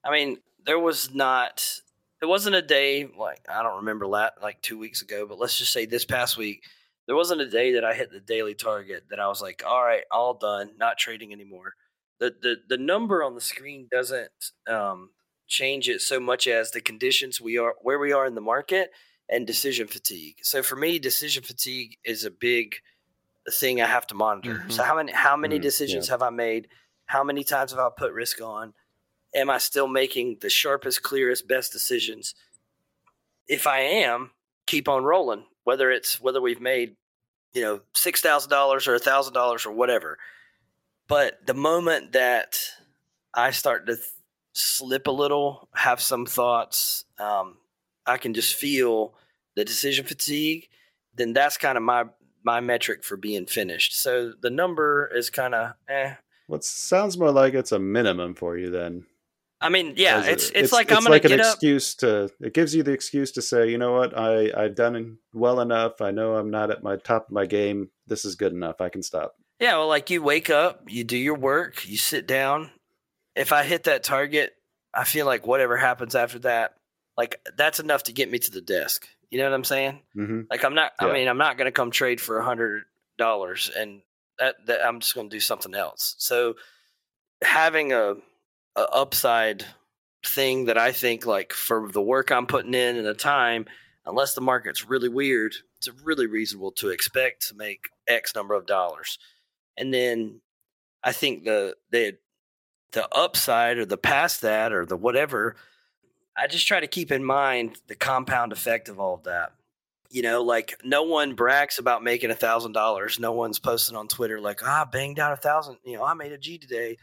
Speaker 4: I mean, there was not, it wasn't a day like I don't remember that like two weeks ago, but let's just say this past week, there wasn't a day that I hit the daily target that I was like, all right, all done, not trading anymore. The the the number on the screen doesn't um, change it so much as the conditions we are where we are in the market and decision fatigue. So for me, decision fatigue is a big thing I have to monitor.
Speaker 3: Mhm.
Speaker 4: So how many how many
Speaker 1: Mm,
Speaker 4: decisions have I made? How many times have I put risk on? Am I still making the sharpest, clearest, best decisions? If I am, keep on rolling. Whether it's whether we've made, you know, six thousand dollars or a thousand dollars or whatever. But the moment that I start to th- slip a little, have some thoughts, um, I can just feel the decision fatigue. Then that's kind of my my metric for being finished. So the number is kind of eh.
Speaker 1: What sounds more like it's a minimum for you then.
Speaker 4: I mean, yeah,
Speaker 1: a-
Speaker 4: it's, it's like I'm gonna
Speaker 1: like
Speaker 4: get
Speaker 1: an
Speaker 4: up.
Speaker 1: excuse to it gives you the excuse to say, you know what, I I've done well enough. I know I'm not at my top of my game. This is good enough. I can stop.
Speaker 4: Yeah, well, like you wake up, you do your work, you sit down. If I hit that target, I feel like whatever happens after that, like that's enough to get me to the desk. You know what I'm saying?
Speaker 1: hmm
Speaker 4: Like I'm not.
Speaker 1: Yeah.
Speaker 4: I mean, I'm not going to come trade for a hundred dollars, and that, that I'm just going to do something else. So having a, a upside thing that I think like for the work I'm putting in and the time, unless the market's really weird, it's really reasonable to expect to make X number of dollars. And then I think the the the upside or the past that or the whatever, I just try to keep in mind the compound effect of all of that. You know, like no one brags about making a thousand dollars. No one's posting on Twitter like, ah, banged out a thousand. You know, I made a G today.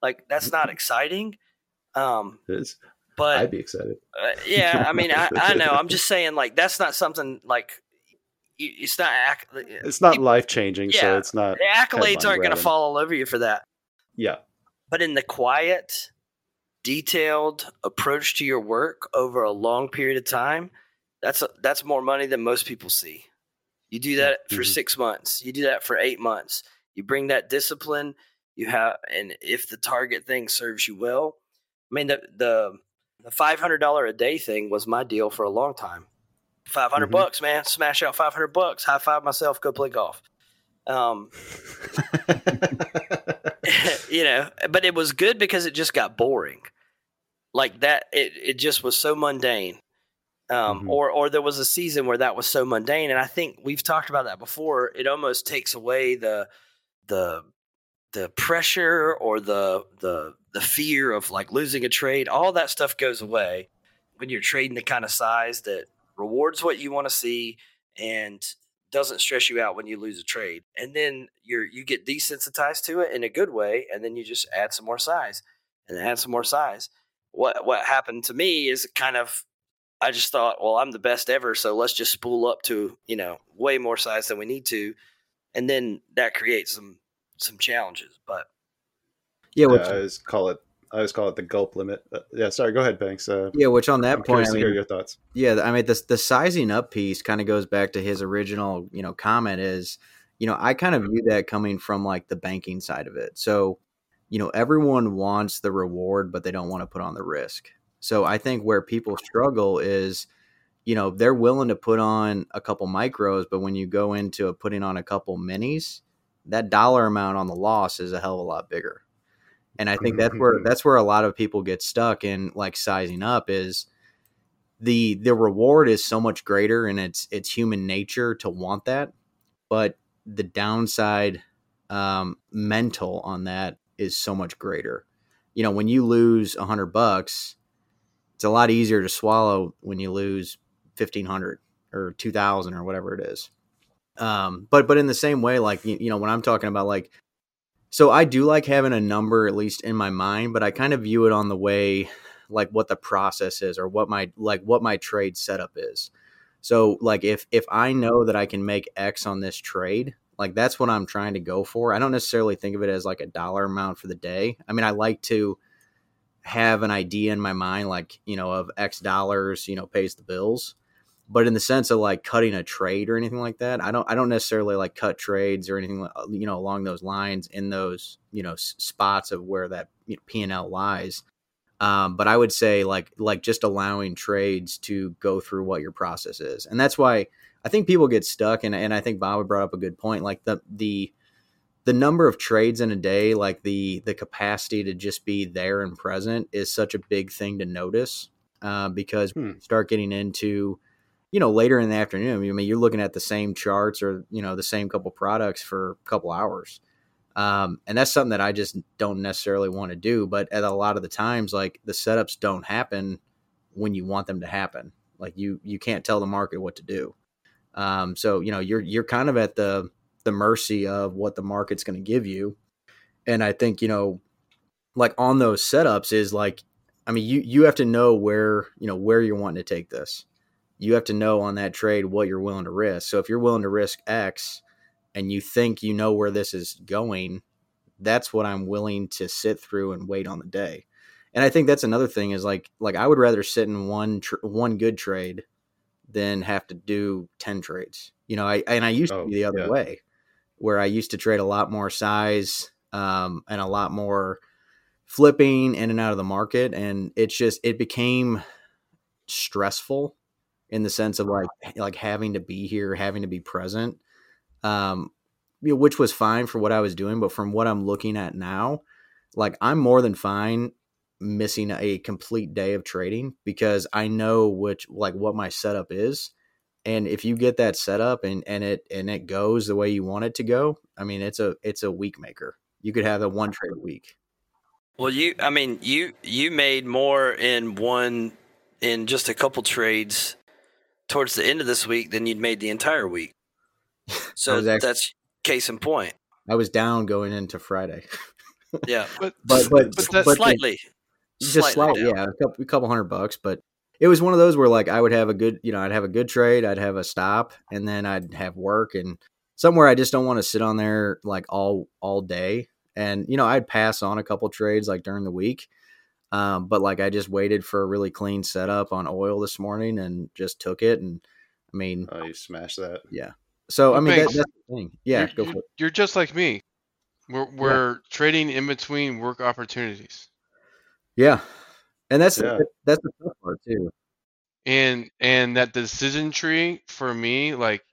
Speaker 4: Like that's not exciting. Um,
Speaker 1: It is.
Speaker 4: but
Speaker 1: I'd be excited.
Speaker 4: uh, yeah, I mean, I, I know. I'm just saying, like, that's not something like it's not. acc-
Speaker 1: It's not life changing, so
Speaker 4: Yeah.
Speaker 1: it's not.
Speaker 4: The accolades aren't going to fall all over you for that.
Speaker 1: Yeah,
Speaker 4: But in the quiet, detailed approach to your work over a long period of time, that's that's more money than most people see. You do that for
Speaker 1: Mhm.
Speaker 4: six months. You do that for eight months. You bring that discipline. You have, and if the target thing serves you well, I mean the the the five hundred dollar a day thing was my deal for a long time. Five hundred
Speaker 1: Mhm.
Speaker 4: bucks, man. Smash out five hundred bucks. High five myself. Go play golf. Um, you know, but it was good because it just got boring. Like that, it, it just was so mundane. Um,
Speaker 1: Mhm.
Speaker 4: or, or there was a season where that was so mundane. And I think we've talked about that before. It almost takes away the, the, the pressure or the, the, the fear of like losing a trade. All that stuff goes away when you're trading the kind of size that rewards what you want to see and doesn't stress you out when you lose a trade. And then you're you get desensitized to it in a good way, and then you just add some more size and add some more size. What what happened to me is kind of I just thought, well, I'm the best ever, so let's just spool up to, you know, way more size than we need to. And then that creates some some challenges. But
Speaker 2: Yeah,
Speaker 1: Yeah,
Speaker 2: which,
Speaker 1: I always call it. I always call it the gulp limit. Uh, yeah, sorry. Go ahead, Banks. Uh,
Speaker 2: yeah, which on that
Speaker 1: I'm
Speaker 2: point, I
Speaker 1: to
Speaker 2: mean,
Speaker 1: hear your thoughts.
Speaker 2: Yeah, I mean the the sizing up piece kind of goes back to his original, you know, comment is, you know, I kind of view that coming from like the banking side of it. So, you know, everyone wants the reward, but they don't want to put on the risk. So I think where people struggle is, you know, they're willing to put on a couple micros, but when you go into putting on a couple minis, that dollar amount on the loss is a hell of a lot bigger. And I think that's where that's where a lot of people get stuck in like sizing up is the the reward is so much greater and it's it's human nature to want that but the downside um, mental on that is so much greater. You know when you lose a hundred bucks it's a lot easier to swallow when you lose 1500 or 2000 or whatever it is. Um, but but in the same way, like you, you know, when I'm talking about like, so I do like having a number at least in my mind, but I kind of view it on the way like what the process is or what my like what my trade setup is. So like if if I know that I can make X on this trade, like that's what I'm trying to go for. I don't necessarily think of it as like a dollar amount for the day. I mean, I like to have an idea in my mind like, you know, of X dollars, you know, pays the bills but in the sense of like cutting a trade or anything like that i don't i don't necessarily like cut trades or anything uh, you know along those lines in those you know spots of where that you know, p&l lies um, but i would say like like just allowing trades to go through what your process is and that's why i think people get stuck and, and i think bob brought up a good point like the the the number of trades in a day like the the capacity to just be there and present is such a big thing to notice uh, because hmm. start getting into you know, later in the afternoon, I mean, you're looking at the same charts or, you know, the same couple products for a couple hours. Um, and that's something that I just don't necessarily want to do. But at a lot of the times, like the setups don't happen when you want them to happen. Like you, you can't tell the market what to do. Um, so, you know, you're, you're kind of at the, the mercy of what the market's going to give you. And I think, you know, like on those setups is like, I mean, you, you have to know where, you know, where you're wanting to take this you have to know on that trade what you're willing to risk. So if you're willing to risk X and you think you know where this is going, that's what I'm willing to sit through and wait on the day. And I think that's another thing is like like I would rather sit in one tr- one good trade than have to do 10 trades. You know, I and I used oh, to be the other yeah. way where I used to trade a lot more size um, and a lot more flipping in and out of the market and it's just it became stressful in the sense of like like having to be here, having to be present. Um, you know, which was fine for what I was doing, but from what I'm looking at now, like I'm more than fine missing a complete day of trading because I know which like what my setup is. And if you get that setup and, and it and it goes the way you want it to go, I mean it's a it's a week maker. You could have a one trade a week.
Speaker 4: Well, you I mean you you made more in one in just a couple trades towards the end of this week than you'd made the entire week. So actually, that's case in point.
Speaker 2: I was down going into Friday.
Speaker 4: yeah,
Speaker 2: but but but,
Speaker 4: but, but slightly,
Speaker 2: just slightly, yeah, a couple, a couple hundred bucks. But it was one of those where like I would have a good, you know, I'd have a good trade, I'd have a stop, and then I'd have work and somewhere I just don't want to sit on there like all all day. And you know, I'd pass on a couple trades like during the week um, but like I just waited for a really clean setup on oil this morning and just took it. And I mean,
Speaker 1: oh, you smashed that.
Speaker 2: Yeah. So I mean, that, that's the thing. Yeah,
Speaker 3: you're,
Speaker 2: go for it.
Speaker 3: You're just like me. We're we're yeah. trading in between work opportunities.
Speaker 2: Yeah, and that's yeah. that's the tough part too.
Speaker 3: And and that decision tree for me, like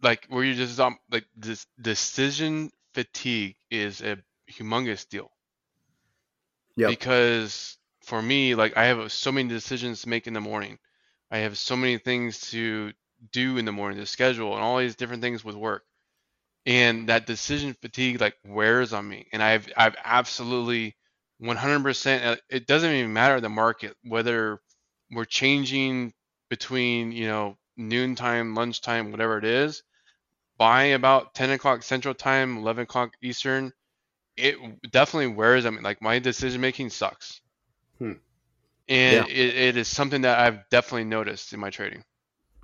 Speaker 3: like where you just um, like this decision fatigue is a humongous deal. Yeah. Because for me, like I have so many decisions to make in the morning. I have so many things to do in the morning, the schedule, and all these different things with work. And that decision fatigue like wears on me. And I've I've absolutely 100%. Uh, it doesn't even matter the market whether we're changing between you know noontime, lunchtime, whatever it is. By about 10 o'clock Central Time, 11 o'clock Eastern, it definitely wears. I mean, like my decision making sucks, hmm. and yeah. it, it is something that I've definitely noticed in my trading.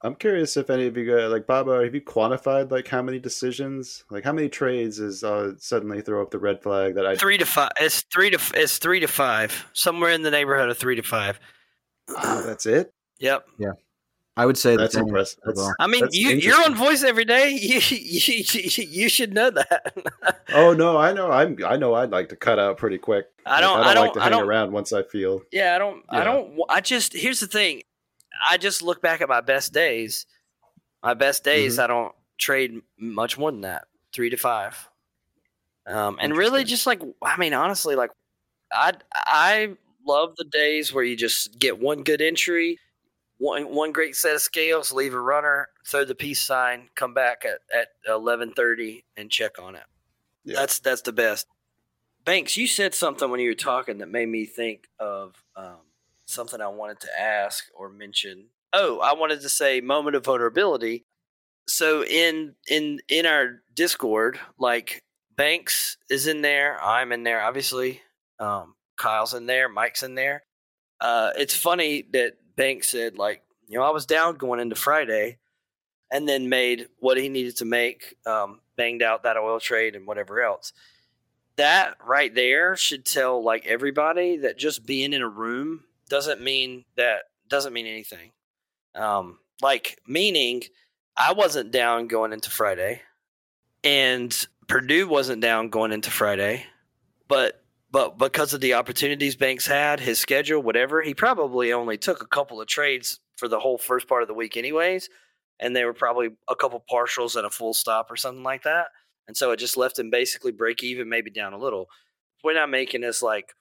Speaker 1: I'm curious if any of you guys, like Baba, have you quantified like how many decisions, like how many trades is uh, suddenly throw up the red flag that I
Speaker 4: three to five? It's three to it's three to five, somewhere in the neighborhood of three to five.
Speaker 1: Oh, that's it.
Speaker 4: Yep.
Speaker 2: Yeah. I would say
Speaker 1: that's impressive. That's,
Speaker 4: I mean, you, you're on voice every day. You, you, you, you should know that.
Speaker 1: oh no, I know. I'm. I know. I'd like to cut out pretty quick.
Speaker 4: I don't.
Speaker 1: Like, I, don't
Speaker 4: I don't
Speaker 1: like to hang around once I feel.
Speaker 4: Yeah, I don't. Yeah. I don't. I just. Here's the thing. I just look back at my best days. My best days, mm-hmm. I don't trade much more than that, three to five. Um, and really, just like I mean, honestly, like I I love the days where you just get one good entry one one great set of scales, leave a runner, throw the peace sign, come back at, at eleven thirty and check on it. Yeah. That's that's the best. Banks, you said something when you were talking that made me think of um, something I wanted to ask or mention. Oh, I wanted to say moment of vulnerability. so in in in our Discord, like Banks is in there, I'm in there, obviously. Um, Kyle's in there, Mike's in there. Uh, it's funny that Banks said like, you know, I was down going into Friday, and then made what he needed to make, um, banged out that oil trade and whatever else. That right there should tell like everybody that just being in a room doesn't mean that doesn't mean anything. Um, like meaning I wasn't down going into Friday, and Perdue wasn't down going into Friday, but but because of the opportunities Banks had, his schedule, whatever, he probably only took a couple of trades for the whole first part of the week, anyways, and they were probably a couple partials and a full stop or something like that, and so it just left him basically break even, maybe down a little. We're not making this like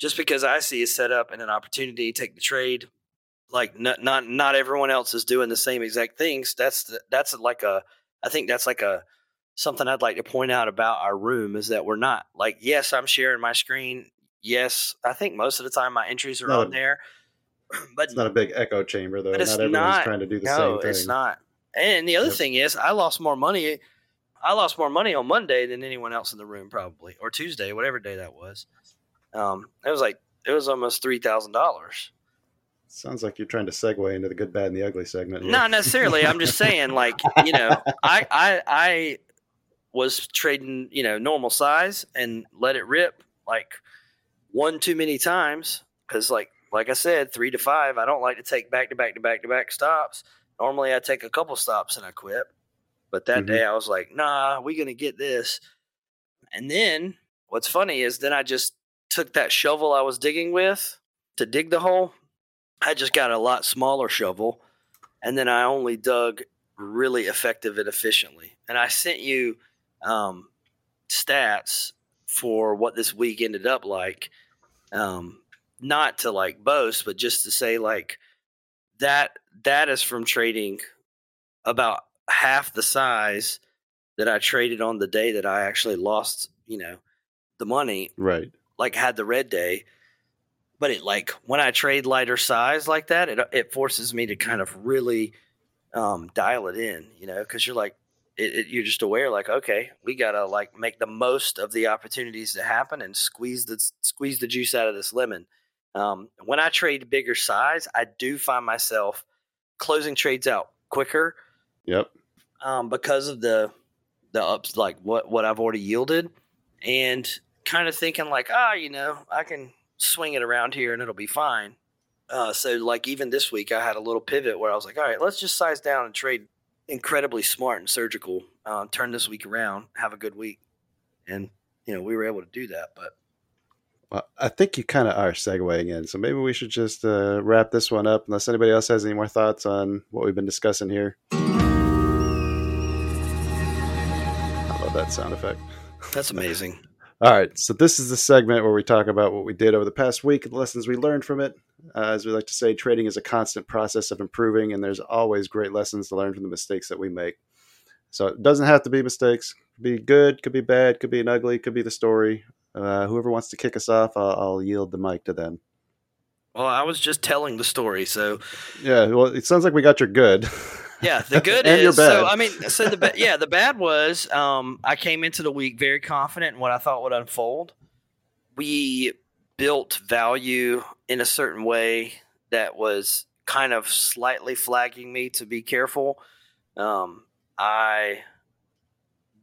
Speaker 4: just because I see a setup and an opportunity, take the trade, like not not not everyone else is doing the same exact things. That's the, that's like a I think that's like a something I'd like to point out about our room is that we're not like yes I'm sharing my screen. Yes, I think most of the time my entries are
Speaker 1: No,
Speaker 4: on there, but
Speaker 1: It's not a big echo chamber though.
Speaker 4: But
Speaker 1: Not everyone's
Speaker 4: not-
Speaker 1: trying to do the
Speaker 4: no,
Speaker 1: same thing.
Speaker 4: it's not. And the other
Speaker 1: Yep.
Speaker 4: thing is, I lost more money. I lost more money on Monday than anyone else in the room, probably, or Tuesday, whatever day that was. Um, it was like it was almost three thousand dollars.
Speaker 1: Sounds like you're trying to segue into the good, bad, and the ugly segment. Here.
Speaker 4: Not necessarily. I'm just saying, like you know, I I I was trading, you know, normal size and let it rip like one too many times because, like like I said, three to five. I don't like to take back to back to back to back stops. Normally, I take a couple stops and I quit. But that
Speaker 1: Mhm.
Speaker 4: day, I was like, "Nah, we gonna get this." And then, what's funny is, then I just took that shovel I was digging with to dig the hole. I just got a lot smaller shovel, and then I only dug really effective and efficiently. And I sent you um, stats for what this week ended up like. Um, not to like boast, but just to say like that that is from trading about half the size that I traded on the day that I actually lost, you know, the money
Speaker 1: Right.
Speaker 4: like had the red day but it like when i trade lighter size like that it, it forces me to kind of really um, dial it in you know because you're like it, it, you're just aware like okay we gotta like make the most of the opportunities that happen and squeeze the squeeze the juice out of this lemon um, when i trade bigger size i do find myself closing trades out quicker
Speaker 1: Yep.
Speaker 4: um, because of the the ups like what what I've already yielded, and kind of thinking like ah you know I can swing it around here and it'll be fine. Uh, so like even this week I had a little pivot where I was like all right let's just size down and trade incredibly smart and surgical. Uh, turn this week around, have a good week, and you know we were able to do that. But
Speaker 1: Well, I think you kind of are segueing in, so maybe we should just uh, wrap this one up. Unless anybody else has any more thoughts on what we've been discussing here. I love that sound effect.
Speaker 4: that's amazing.
Speaker 1: All right, so this is the segment where we talk about what we did over the past week, and the lessons we learned from it. Uh, as we like to say, trading is a constant process of improving, and there's always great lessons to learn from the mistakes that we make. So it doesn't have to be mistakes. Could be good, could be bad, could be an ugly, could be the story. Uh, whoever wants to kick us off, I'll, I'll yield the mic to them.
Speaker 4: Well, I was just telling the story, so
Speaker 1: Yeah, well, it sounds like we got your good.
Speaker 4: Yeah, the good
Speaker 1: And
Speaker 4: is so. I mean, so the ba- yeah, the bad was um, I came into the week very confident in what I thought would unfold. We built value in a certain way that was kind of slightly flagging me to be careful. Um, I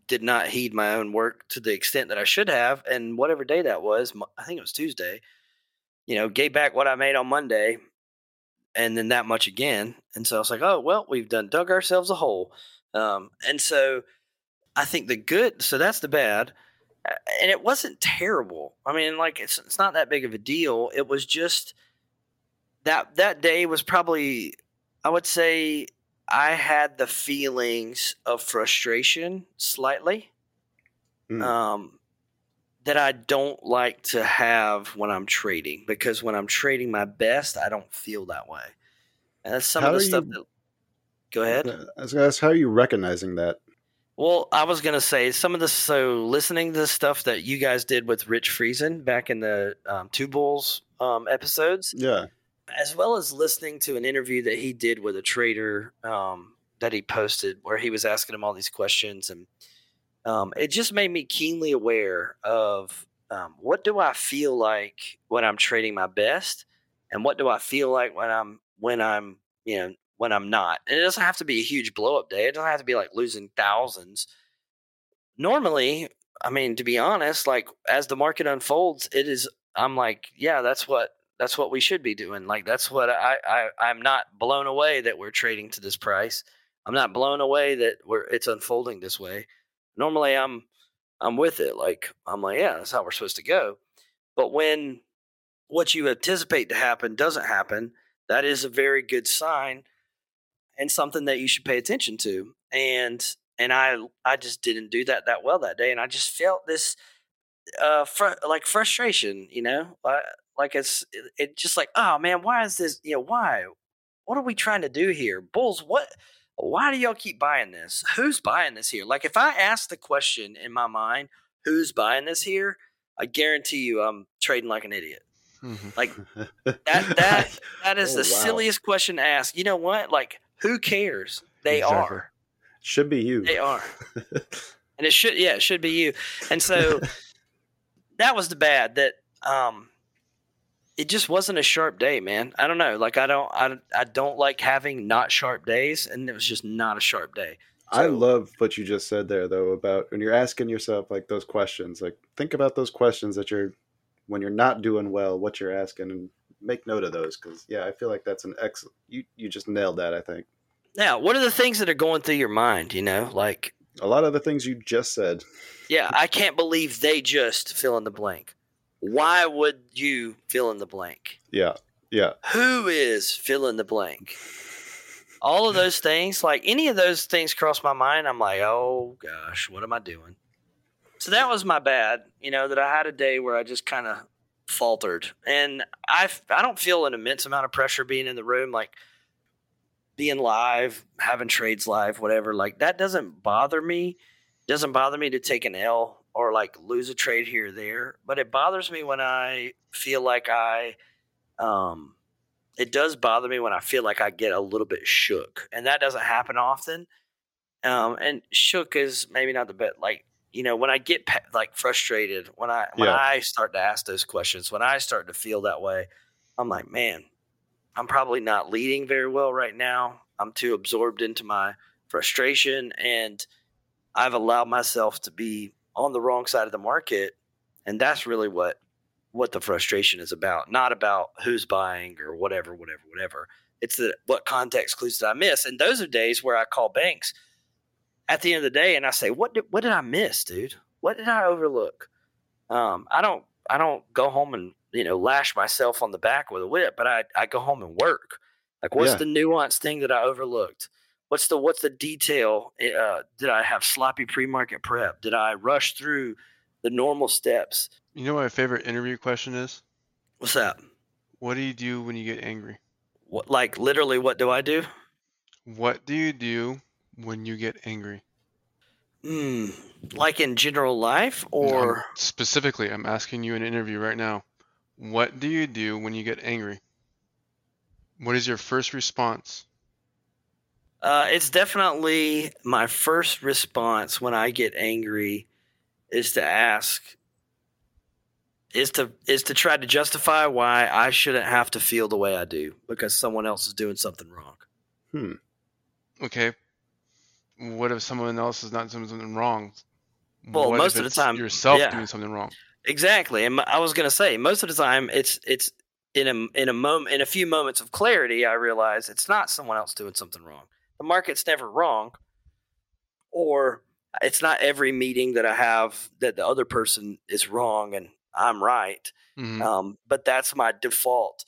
Speaker 4: did not heed my own work to the extent that I should have, and whatever day that was, I think it was Tuesday. You know, gave back what I made on Monday, and then that much again. And so I was like, oh, well, we've done dug ourselves a hole. Um, and so I think the good, so that's the bad. And it wasn't terrible. I mean, like it's it's not that big of a deal. It was just that that day was probably I would say I had the feelings of frustration slightly.
Speaker 1: Hmm.
Speaker 4: Um that I don't like to have when I'm trading because when I'm trading my best, I don't feel that way. And that's some
Speaker 1: How
Speaker 4: of the stuff
Speaker 1: you-
Speaker 4: that. Go ahead.
Speaker 1: I was to ask, how are you recognizing that?
Speaker 4: Well, I was gonna say some of the so listening to the stuff that you guys did with Rich Friesen back in the um, Two Bulls um, episodes,
Speaker 1: Yeah.
Speaker 4: as well as listening to an interview that he did with a trader um, that he posted where he was asking him all these questions, and um, it just made me keenly aware of um, what do I feel like when I'm trading my best, and what do I feel like when I'm when I'm you know when I'm not. And it doesn't have to be a huge blow up day. It doesn't have to be like losing thousands. Normally, I mean, to be honest, like as the market unfolds, it is. I'm like, yeah, that's what that's what we should be doing. Like that's what I, I I'm not blown away that we're trading to this price. I'm not blown away that we're it's unfolding this way. Normally, I'm I'm with it. Like I'm like, yeah, that's how we're supposed to go. But when what you anticipate to happen doesn't happen, that is a very good sign and something that you should pay attention to. And and I I just didn't do that that well that day, and I just felt this uh fr- like frustration, you know, like it's it, it just like oh man, why is this? You know, why? What are we trying to do here, Bulls? What? Why do y'all keep buying this? Who's buying this here? Like if I ask the question in my mind, who's buying this here? I guarantee you, I'm trading like an idiot. Mm-hmm. Like that that that is oh, the wow. silliest question to ask. You know what? Like who cares? They exactly. are.
Speaker 1: Should be you.
Speaker 4: They are. and it should yeah, it should be you. And so that was the bad that um it just wasn't a sharp day, man. I don't know. Like I don't I, I don't like having not sharp days and it was just not a sharp day.
Speaker 1: So, I love what you just said there though about when you're asking yourself like those questions. Like think about those questions that you're when you're not doing well, what you're asking and make note of those because yeah, I feel like that's an excellent. You you just nailed that. I think.
Speaker 4: Now, what are the things that are going through your mind? You know, like
Speaker 1: a lot of the things you just said.
Speaker 4: Yeah, I can't believe they just fill in the blank. Why would you fill in the blank?
Speaker 1: Yeah, yeah.
Speaker 4: Who is fill in the blank? All of those things, like any of those things cross my mind. I'm like, oh gosh, what am I doing? So that was my bad. You know that I had a day where I just kind of faltered. And I I don't feel an immense amount of pressure being in the room like being live, having trades live, whatever. Like that doesn't bother me. It doesn't bother me to take an L or like lose a trade here or there, but it bothers me when I feel like I um it does bother me when I feel like I get a little bit shook. And that doesn't happen often. Um and shook is maybe not the best like you know when i get like frustrated when i when yeah. i start to ask those questions when i start to feel that way i'm like man i'm probably not leading very well right now i'm too absorbed into my frustration and i've allowed myself to be on the wrong side of the market and that's really what what the frustration is about not about who's buying or whatever whatever whatever it's the what context clues did i miss and those are days where i call banks at the end of the day, and I say, what did what did I miss, dude? What did I overlook? Um, I don't I don't go home and you know lash myself on the back with a whip, but I I go home and work. Like, what's yeah. the nuanced thing that I overlooked? What's the what's the detail? Uh, did I have sloppy pre market prep? Did I rush through the normal steps?
Speaker 3: You know what my favorite interview question is?
Speaker 4: What's that?
Speaker 3: What do you do when you get angry?
Speaker 4: What like literally? What do I do?
Speaker 3: What do you do when you get angry?
Speaker 4: Hmm. like in general life or
Speaker 3: specifically, I'm asking you in an interview right now. What do you do when you get angry? What is your first response?
Speaker 4: Uh, it's definitely my first response when I get angry is to ask is to is to try to justify why I shouldn't have to feel the way I do because someone else is doing something wrong.
Speaker 1: Hmm.
Speaker 3: Okay, what if someone else is not doing something wrong?
Speaker 4: Well, what most of the time,
Speaker 3: yourself yeah. doing something wrong.
Speaker 4: Exactly, and I was going to say most of the time it's it's in a in a moment in a few moments of clarity, I realize it's not someone else doing something wrong. The market's never wrong, or it's not every meeting that I have that the other person is wrong and I'm right. Mm-hmm. Um, but that's my default,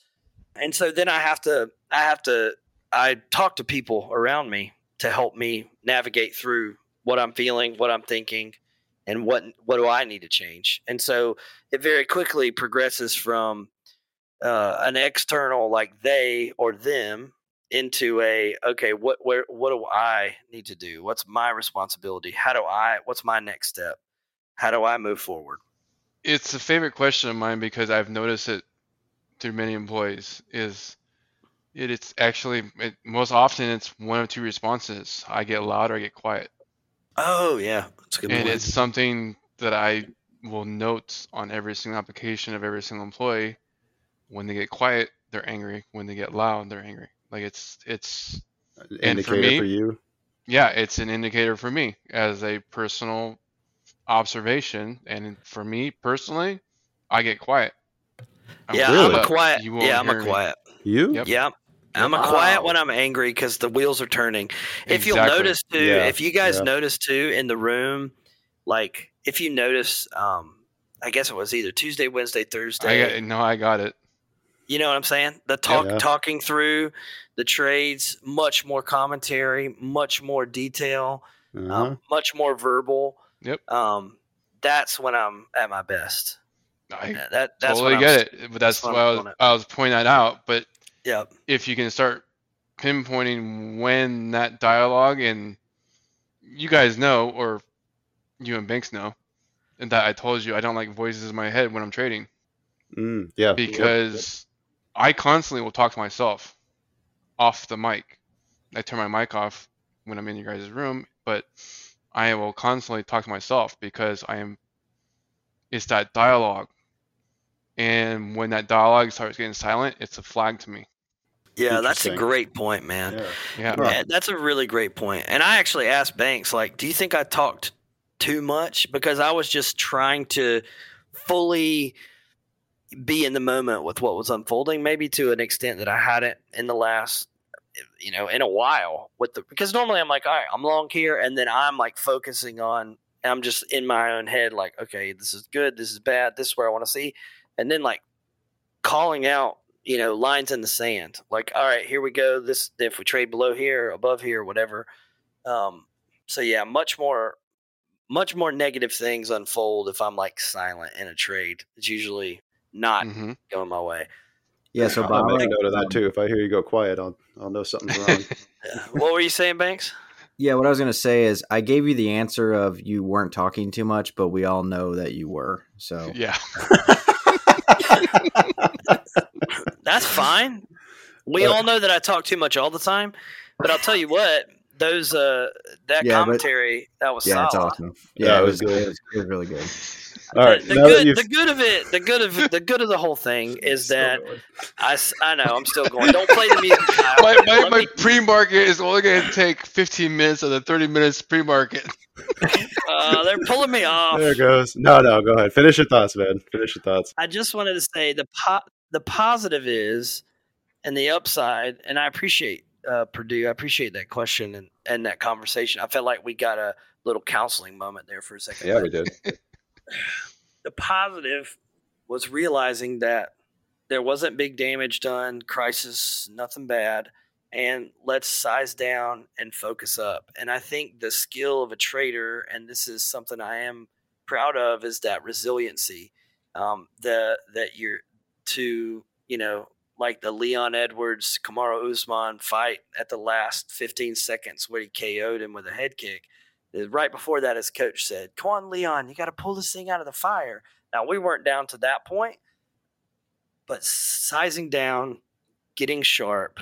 Speaker 4: and so then I have to I have to I talk to people around me to help me navigate through what I'm feeling, what I'm thinking, and what what do I need to change. And so it very quickly progresses from uh, an external like they or them into a okay what where what do I need to do? What's my responsibility? How do I what's my next step? How do I move forward?
Speaker 3: It's a favorite question of mine because I've noticed it through many employees is It, it's actually it, most often it's one of two responses. I get loud or I get quiet,
Speaker 4: Oh yeah, that's a good
Speaker 3: and
Speaker 4: point.
Speaker 3: it's something that I will note on every single application of every single employee. When they get quiet, they're angry. When they get loud, they're angry. Like it's it's And for
Speaker 1: Indicator
Speaker 3: me-
Speaker 1: for you.
Speaker 3: yeah, it's an indicator for me as a personal observation. And for me personally, I get quiet. I
Speaker 4: yeah,
Speaker 3: won't
Speaker 4: I'm a quiet.
Speaker 3: You
Speaker 4: Yeah, I'm a
Speaker 3: hear me.
Speaker 4: quiet.
Speaker 1: You?
Speaker 3: Yep.
Speaker 4: Yeah. I'm a quiet when I'm angry because the wheels are turning. If you'll notice too,
Speaker 1: Yeah,
Speaker 4: if you guys
Speaker 1: yeah.
Speaker 4: notice too in the room, like if you notice, um, I guess it was either Tuesday, Wednesday,
Speaker 3: I
Speaker 4: Thursday.
Speaker 3: got, no, I got it.
Speaker 4: You know what I'm saying? The talk,
Speaker 1: Yeah.
Speaker 4: talking through the trades, much more commentary, much more detail,
Speaker 1: Uh-huh.
Speaker 4: um, much more verbal.
Speaker 3: Yep.
Speaker 4: Um, that's when I'm at my best.
Speaker 3: I
Speaker 4: Yeah, That that's
Speaker 3: totally
Speaker 4: when I'm,
Speaker 3: get it. But that's
Speaker 4: that's
Speaker 3: why
Speaker 4: I'm
Speaker 3: was. I was pointing that out. But
Speaker 4: Yep.
Speaker 3: if you can start pinpointing when that dialogue and you guys know or you and Banks know and that I told you I don't like voices in my head when I'm trading
Speaker 1: Mm, yeah.
Speaker 3: because I constantly will talk to myself off the mic. I turn my mic off when I'm in your guys' room, but I will constantly talk to myself because I am it's that dialogue. And when that dialogue starts getting silent, it's a flag to me.
Speaker 4: Yeah, that's a great point, man.
Speaker 1: Yeah.
Speaker 3: Yeah.
Speaker 1: Right.
Speaker 4: Yeah, that's a really great point. And I actually asked Banks, like, do you think I talked too much? Because I was just trying to fully be in the moment with what was unfolding, maybe to an extent that I hadn't in the last, you know, in a while. With the because normally I'm like, all right, I'm long here, and then I'm like focusing on, I'm just in my own head, like, okay, this is good, this is bad, this is where I want to see, and then like calling out you know lines in the sand like all right here we go this if we trade below here above here whatever um so yeah much more much more negative things unfold if i'm like silent in a trade it's usually not
Speaker 3: hmm
Speaker 4: going my way
Speaker 2: Yeah, so
Speaker 1: I'll
Speaker 2: Bob,
Speaker 1: make a note of that too. If I hear you go quiet, I'll I'll know something's wrong.
Speaker 4: What were you saying banks
Speaker 2: yeah, what I was gonna say is I gave you the answer of you weren't talking too much, but we all know that you were. So
Speaker 3: Yeah.
Speaker 4: that's fine we
Speaker 1: But-
Speaker 4: all know that i talk too much all the time but i'll tell you what those uh that
Speaker 2: Yeah, but-
Speaker 4: commentary that was
Speaker 2: yeah,
Speaker 4: solid
Speaker 2: it's awesome.
Speaker 1: Yeah,
Speaker 2: Yeah,
Speaker 1: it
Speaker 2: it
Speaker 1: was
Speaker 2: was
Speaker 1: good.
Speaker 2: good. It was, it was really good.
Speaker 1: All right.
Speaker 4: the
Speaker 1: now that
Speaker 4: good, the good of it, the good of the good of the whole thing is that
Speaker 1: I,
Speaker 4: I, s- I know I'm still going. Don't play the music.
Speaker 3: My, my, my
Speaker 4: me-
Speaker 3: pre-market is only going to take 15 minutes of the 30 minutes pre-market.
Speaker 4: uh, they're pulling me off.
Speaker 1: there it goes. No, no, go ahead. Finish your thoughts, man. Finish your thoughts.
Speaker 4: I just wanted to say the po- the positive is, and the upside, and I appreciate uh, Perdue. I appreciate that question and, and that conversation. I felt like we got a little counseling moment there for a second.
Speaker 1: Yeah, we did.
Speaker 4: The positive was realizing that there wasn't big damage done, crisis, nothing bad, and let's size down and focus up. And I think the skill of a trader, and this is something I am proud of, is that resiliency. Um, the that you're to you know like the Leon Edwards Kamaru Usman fight at the last 15 seconds where he KO'd him with a head kick. Uh, Right before that, his coach said, "Come on, Leon, you got to pull this thing out of the fire." Now we weren't down to that point, but sizing down, getting sharp,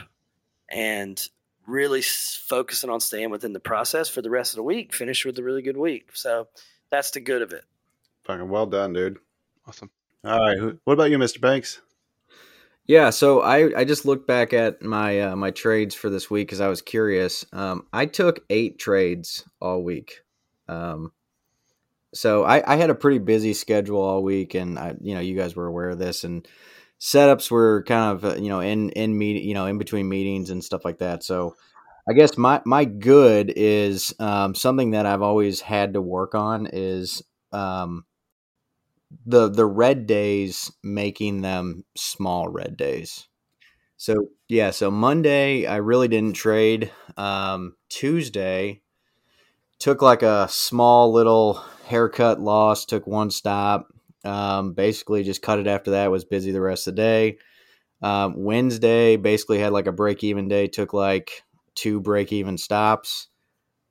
Speaker 4: and really focusing on staying within the process for the rest of the week. Finished with a really good week, so that's the good of it.
Speaker 1: Fucking well done, dude.
Speaker 3: Awesome.
Speaker 1: All right. What about you, Mr. Banks?
Speaker 2: Yeah, so I, I just looked back at my uh, my trades for this week because I was curious. Um, I took eight trades all week. Um, so I, I had a pretty busy schedule all week, and I you know you guys were aware of this, and setups were kind of uh, you know in in meet you know in between meetings and stuff like that. So I guess my my good is um, something that I've always had to work on is um, the the red days making them small red days. So yeah, so Monday I really didn't trade. Um, Tuesday took like a small little haircut loss, took one stop. Um, basically just cut it after that. Was busy the rest of the day. Um, Wednesday basically had like a break even day. Took like two break even stops.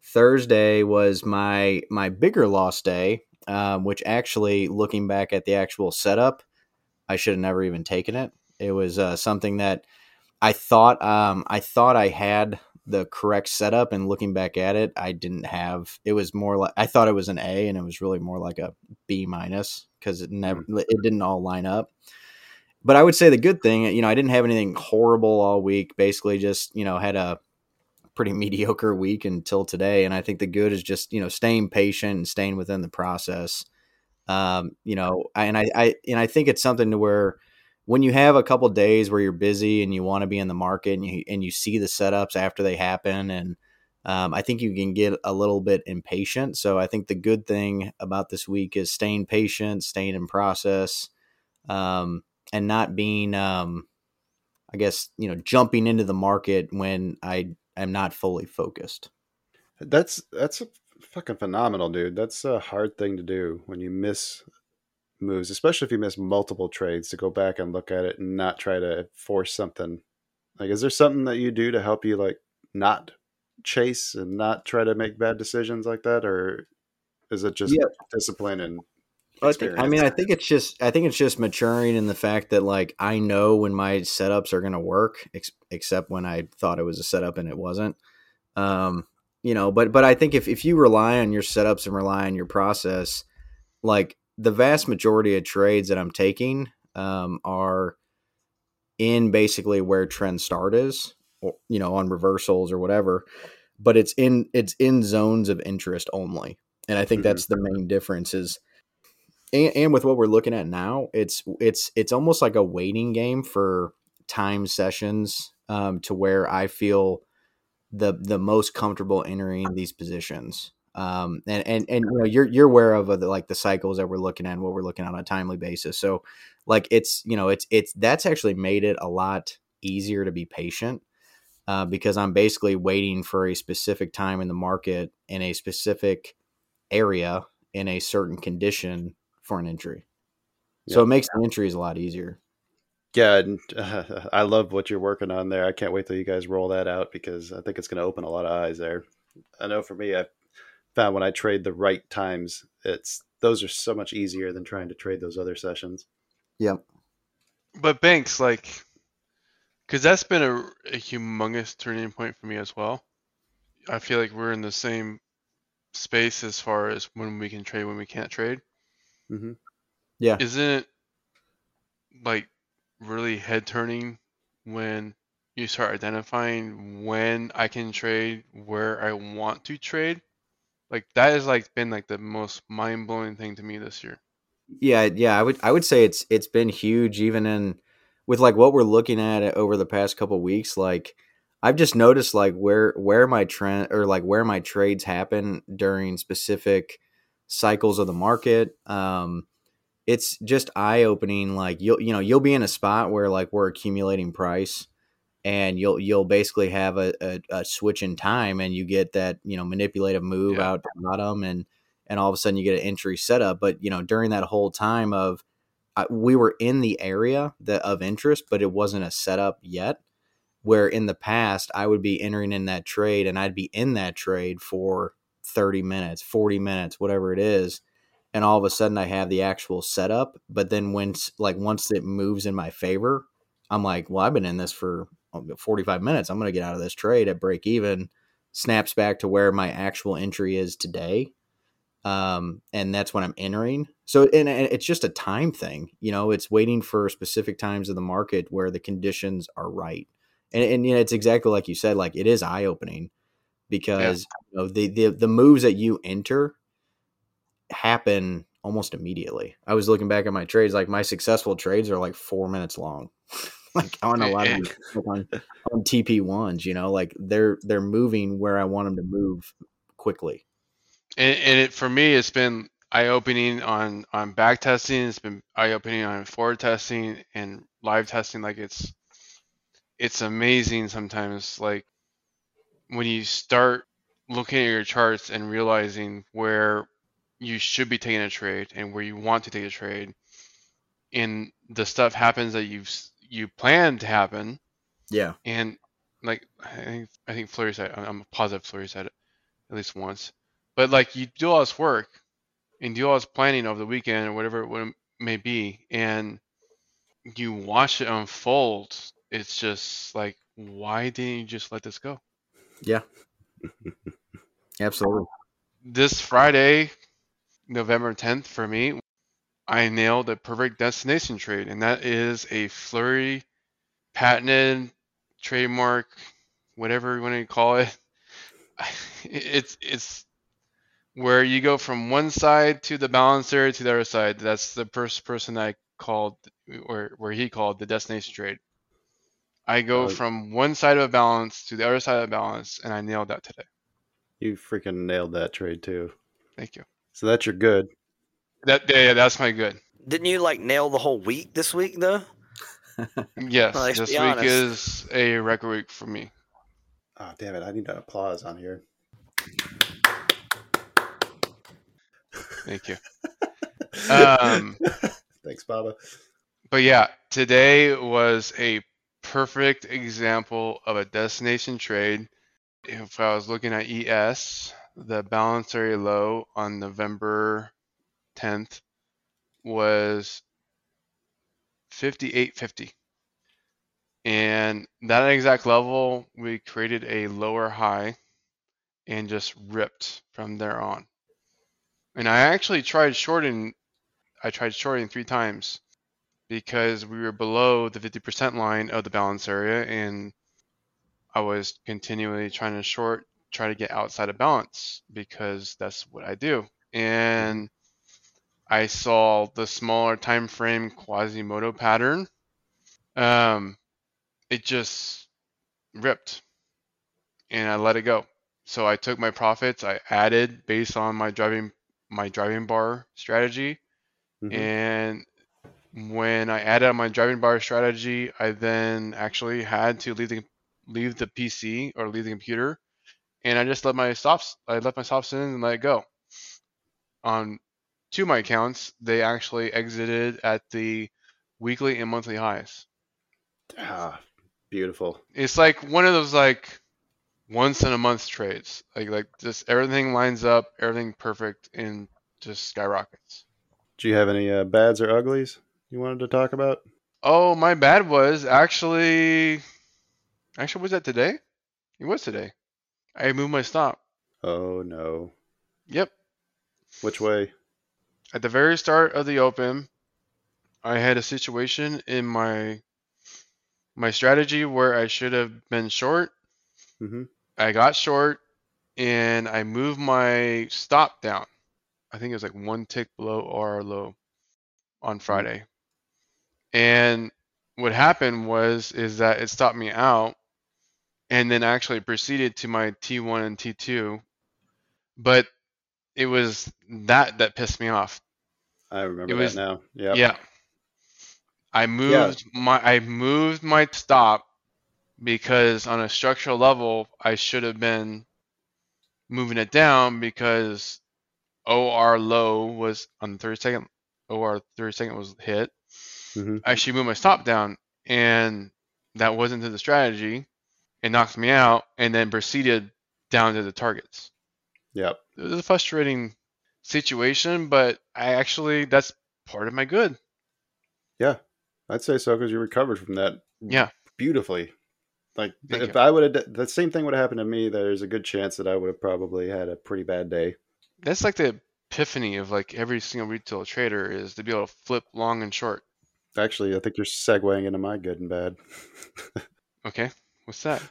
Speaker 2: Thursday was my my bigger loss day, um, which actually looking back at the actual setup, I should have never even taken it. It was uh, something that I thought um I thought I had the correct setup and looking back at it, I didn't have it was more like I thought it was an A and it was really more like a B minus because it never it didn't all line up. But I would say the good thing, you know, I didn't have anything horrible all week. Basically, just you know had a pretty mediocre week until today. And I think the good is just you know staying patient and staying within the process. Um, you know, and I, I and I think it's something to where when you have a couple days where you're busy and you want to be in the market and you and you see the setups after they happen and um, I think you can get a little bit impatient. So I think the good thing about this week is staying patient, staying in process, um, and not being, um, I guess, you know, jumping into the market when I am not fully focused.
Speaker 1: That's that's a fucking phenomenal, dude. That's a hard thing to do when you miss moves, especially if you miss multiple trades, to go back and look at it and not try to force something. Like, is there something that you do to help you like not chase and not try to make bad decisions like that, or is it just yeah. discipline and
Speaker 2: I, think, I mean, I think it's just, I think it's just maturing in the fact that like I know when my setups are going to work, ex- except when I thought it was a setup and it wasn't. Um, you know, but but I think if if you rely on your setups and rely on your process, like the vast majority of trades that I'm taking um, are in basically where trend start is, or, you know, on reversals or whatever. But it's in it's in zones of interest only, and I think mm-hmm. that's the main difference. Is and, and with what we're looking at now, it's it's it's almost like a waiting game for time sessions um, to where I feel the the most comfortable entering these positions. Um, and and and you know you're you're aware of the, like the cycles that we're looking at and what we're looking at on a timely basis. So like it's you know it's it's that's actually made it a lot easier to be patient uh, because I'm basically waiting for a specific time in the market in a specific area in a certain condition for an entry. So it makes the entries a lot easier.
Speaker 1: Yeah, and, uh, I love what you're working on there. I can't wait till you guys roll that out because I think it's going to open a lot of eyes there. I know for me, I found when I trade the right times, it's those are so much easier than trying to trade those other sessions.
Speaker 2: Yep.
Speaker 3: But Banks, like, because that's been a, a humongous turning point for me as well. I feel like we're in the same space as far as when we can trade, when we can't trade.
Speaker 2: Mm-hmm. Yeah.
Speaker 3: Isn't it like really head turning when you start identifying when I can trade, where I want to trade? Like that has like been like the most mind blowing thing to me this year.
Speaker 2: Yeah, yeah, I would I would say it's it's been huge even in with like what we're looking at over the past couple weeks. Like I've just noticed like where where my trend or like where my trades happen during specific cycles of the market. Um, it's just eye opening. Like you'll you know you'll be in a spot where like we're accumulating price and you'll you'll basically have a, a, a, switch in time and you get that you know manipulative move yeah. out to bottom and and all of a sudden you get an entry setup but you know during that whole time of uh, we were in the area that of interest but it wasn't a setup yet where in the past I would be entering in that trade and I'd be in that trade for 30 minutes 40 minutes whatever it is and all of a sudden I have the actual setup but then when like once it moves in my favor I'm like, well, I've been in this for 45 minutes. I'm going to get out of this trade at break even. Snaps back to where my actual entry is today. Um, and that's when I'm entering. So, and, and it's just a time thing, you know, it's waiting for specific times of the market where the conditions are right. And, and you know, it's exactly like you said, like it is eye opening because yeah. you know, the, the, the moves that you enter happen almost immediately. I was looking back at my trades, like my successful trades are like four minutes long. Eh, eh. like on a lot of on, on TP ones, you know, like they're they're moving where I want them to move quickly.
Speaker 3: And, and it, for me, it's been eye opening on on back testing. It's been eye opening on forward testing and live testing. Like it's it's amazing sometimes. Like when you start looking at your charts and realizing where you should be taking a trade and where you want to take a trade and the stuff happens that you've you plan to happen.
Speaker 2: Yeah.
Speaker 3: And like I think I think Flurry said I'm a positive Flurry said it at least once. But like you do all this work and do all this planning over the weekend or whatever it may be, and you watch it unfold it's just like, why didn't you just let this go?
Speaker 2: Yeah. Absolutely.
Speaker 3: This Friday, November 10th, for me, I nailed a perfect destination trade, and that is a flurry patented trademark, whatever you want to call it. It's it's where you go from one side to the balancer to the other side. That's the first person I called, or where he called the destination trade. I go
Speaker 1: Oh.
Speaker 3: from one side of a balance to the other side of a balance, and I nailed that today.
Speaker 1: You freaking nailed that trade too.
Speaker 3: Thank you.
Speaker 1: So that's your good.
Speaker 3: That yeah, yeah that's my good.
Speaker 4: Didn't you like nail the whole week this week though?
Speaker 3: Yes,
Speaker 4: Let's
Speaker 3: this week
Speaker 4: honest.
Speaker 3: is a record week for me.
Speaker 1: Oh damn it! I need an applause on here.
Speaker 3: Thank you. Um,
Speaker 1: Thanks, Baba.
Speaker 3: but yeah, today was a perfect example of a destination trade. If I was looking at ES, the balance area low on November 10th was 58.50. And that exact level, we created a lower high and just ripped from there on. And I actually tried shorting, I tried shorting three times because we were below the 50% line of the balance area and I was continually trying to short, try to get outside of balance because that's what I do. And I saw the smaller time frame Quasimodo pattern. Um, it just ripped and I let it go. So I took my profits, I added based on my driving my driving bar strategy
Speaker 1: Mhm.
Speaker 3: and when I added my driving bar strategy, I then actually had to leave the leave the PC or leave the computer, and I just let my stops. I left my stops in and let it go. On two of my accounts, they actually exited at the weekly and monthly highs.
Speaker 1: Ah, beautiful.
Speaker 3: It's like one of those like once in a month trades. Like like just everything lines up, everything perfect, and just skyrockets.
Speaker 1: Do you have any uh, bads or uglies you wanted to talk about?
Speaker 3: Oh, my bad was actually actually was that today? It was today. I moved my stop.
Speaker 1: Oh no.
Speaker 3: Yep.
Speaker 1: Which way?
Speaker 3: At the very start of the open, I had a situation in my my strategy where I should have been short.
Speaker 1: Mm-hmm.
Speaker 3: I got short and I moved my stop down. I think it was like one tick below or low on Friday. And what happened was is that it stopped me out and then actually proceeded to my T1 and T2. But it was that that pissed me off.
Speaker 1: I remember
Speaker 3: It was-
Speaker 1: that now. Yep.
Speaker 3: Yeah. I moved my I moved my stop because on a structural level I should have been moving it down because OR low was on the 30 second OR 30 second was hit.
Speaker 1: Mhm.
Speaker 3: I should move my stop down and that wasn't to the strategy. It knocked me out and then proceeded down to the targets
Speaker 1: Yep.
Speaker 3: it was a frustrating situation, but I actually that's part of my good.
Speaker 1: Yeah, I'd say so because you recovered from that.
Speaker 3: Yeah.
Speaker 1: Beautifully. Like
Speaker 3: Thank
Speaker 1: if
Speaker 3: you.
Speaker 1: I would have, the same thing would have happened to me. There's a good chance that I would have probably had a pretty bad day.
Speaker 3: That's like the epiphany of like every single retail trader is to be able to flip long and short.
Speaker 1: Actually, I think you're segueing into my good and bad.
Speaker 3: Okay, what's that?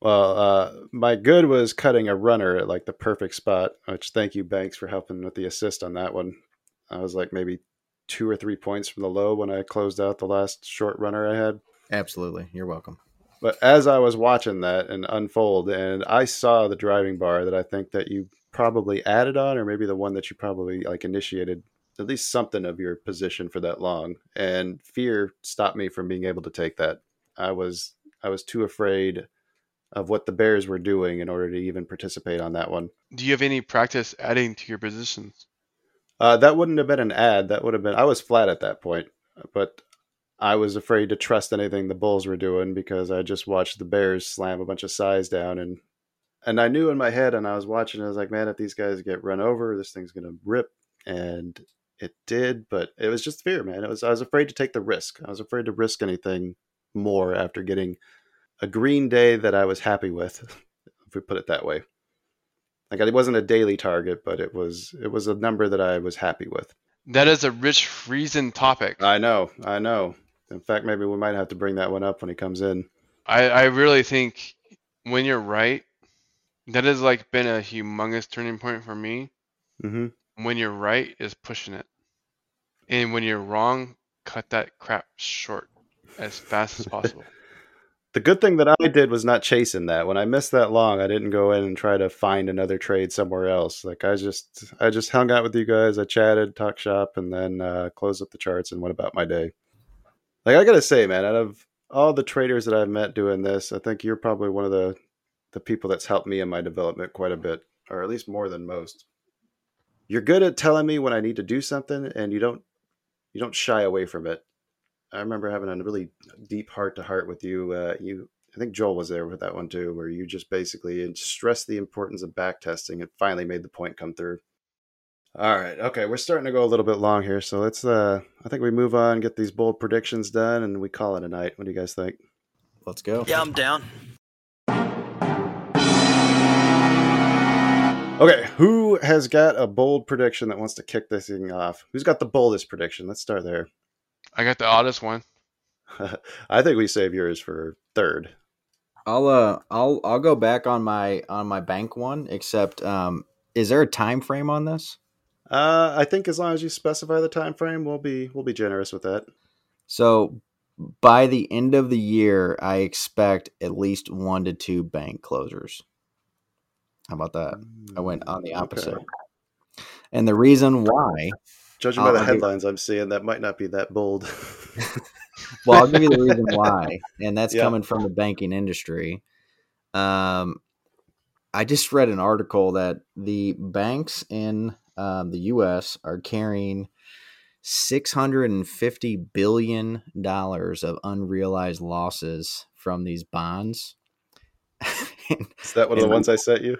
Speaker 1: Well, uh, my good was cutting a runner at like the perfect spot. Which thank you, Banks, for helping with the assist on that one. I was like maybe two or three points from the low when I closed out the last short runner I had.
Speaker 2: Absolutely. You're welcome.
Speaker 1: But as I was watching that and unfold, and I saw the driving bar that I think that you probably added on, or maybe the one that you probably like initiated at least something of your position for that long, and fear stopped me from being able to take that. I was I was too afraid of what the Bears were doing in order to even participate on that one.
Speaker 3: Do you have any practice adding to your positions?
Speaker 1: Uh, that wouldn't have been an ad. That would have been. I was flat at that point, but I was afraid to trust anything the Bulls were doing because I just watched the Bears slam a bunch of size down, and and I knew in my head, and I was watching. I was like, man, if these guys get run over, this thing's gonna rip, and it did. But it was just fear, man. It was. I was afraid to take the risk. I was afraid to risk anything more after getting a green day that I was happy with, if we put it that way. Like it wasn't a daily target, but it was it was a number that I was happy with.
Speaker 3: That is a Rich Friesen topic.
Speaker 1: I know, I know. In fact, maybe we might have to bring that one up when he comes in.
Speaker 3: I, I really think when you're right, that has like been a humongous turning point for me.
Speaker 1: hmm
Speaker 3: When you're right is pushing it, and when you're wrong, cut that crap short as fast as possible.
Speaker 1: The good thing that I did was not chasing that. When I missed that long, I didn't go in and try to find another trade somewhere else. Like I just, I just hung out with you guys. I chatted, talked shop, and then uh, closed up the charts and went about my day. Like I gotta say, man, out of all the traders that I've met doing this, I think you're probably one of the the people that's helped me in my development quite a bit, or at least more than most. You're good at telling me when I need to do something, and you don't you don't shy away from it. I remember having a really deep heart to heart with you. Uh, you, I think Joel was there with that one too, where you just basically stressed the importance of back testing and finally made the point come through. All right, okay, we're starting to go a little bit long here, so let's. Uh, I think we move on, get these bold predictions done, and we call it a night. What do you guys think?
Speaker 2: Let's go.
Speaker 4: Yeah, I'm down.
Speaker 1: Okay, who has got a bold prediction that wants to kick this thing off? Who's got the boldest prediction? Let's start there.
Speaker 3: I got the oddest one.
Speaker 1: I think we save yours for third.
Speaker 2: I'll uh I'll I'll go back on my on my bank one. Except, um, is there a time frame on this?
Speaker 1: Uh, I think as long as you specify the time frame, we'll be we'll be generous with that.
Speaker 2: So by the end of the year, I expect at least one to two bank closers. How about that? I went on the opposite.
Speaker 1: Okay.
Speaker 2: And the reason why,
Speaker 1: Judging by
Speaker 2: I'll-
Speaker 1: the
Speaker 2: give-
Speaker 1: headlines I'm seeing, that might not be that bold.
Speaker 2: well, I'll give you the reason why, and that's
Speaker 1: Yeah.
Speaker 2: coming from the banking industry. Um, I just read an article that the banks in um, the U.S. are carrying six hundred and fifty billion dollars of unrealized losses from these bonds.
Speaker 1: Is that one of the ones I sent you?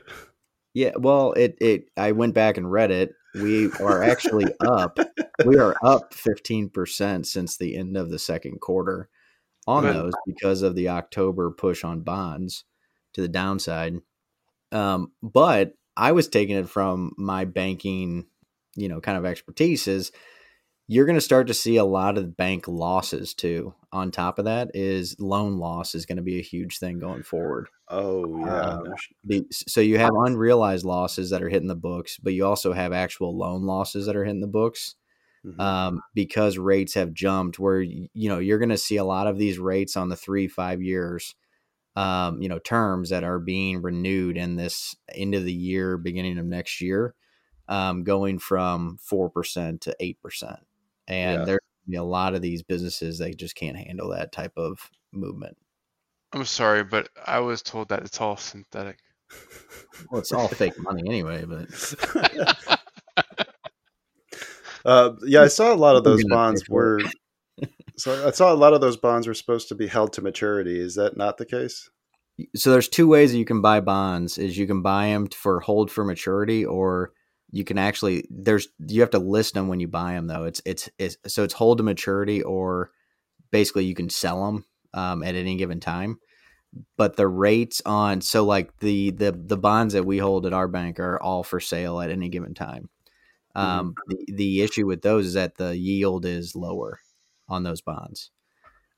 Speaker 2: Yeah, well, it it I went back and read it. We are actually up. We are up 15% since the end of the second quarter on
Speaker 3: Good.
Speaker 2: those because of the October push on bonds to the downside. Um, but I was taking it from my banking, you know, kind of expertise is you're going to start to see a lot of bank losses too. On top of that is loan loss is going to be a huge thing going forward.
Speaker 1: Oh yeah. Sh-
Speaker 2: The, so you have unrealized losses that are hitting the books, but you also have actual loan losses that are hitting the books
Speaker 1: mhm.
Speaker 2: um, because rates have jumped. Where you know you're going to see a lot of these rates on the three five years, um, you know, terms that are being renewed in this end of the year, beginning of next year, um, going from four percent to eight percent, and
Speaker 1: Yeah.
Speaker 2: there's be a lot of these businesses they just can't handle that type of movement.
Speaker 3: I'm sorry, but I was told that it's all synthetic.
Speaker 2: Well, it's all fake money anyway, but
Speaker 1: uh, yeah, I saw a lot of those bonds were. So I saw a lot of those bonds were supposed to be held to maturity. Is that not the case?
Speaker 2: so there's two ways that you can buy bonds is you can buy them for hold for maturity or you can actually there's you have to list them when you buy them though. It's it's, it's so it's hold to maturity or basically you can sell them um, at any given time. But the rates on so like the the the bonds that we hold at our bank are all for sale at any given time. Um, the, the issue with those is that the yield is lower on those bonds.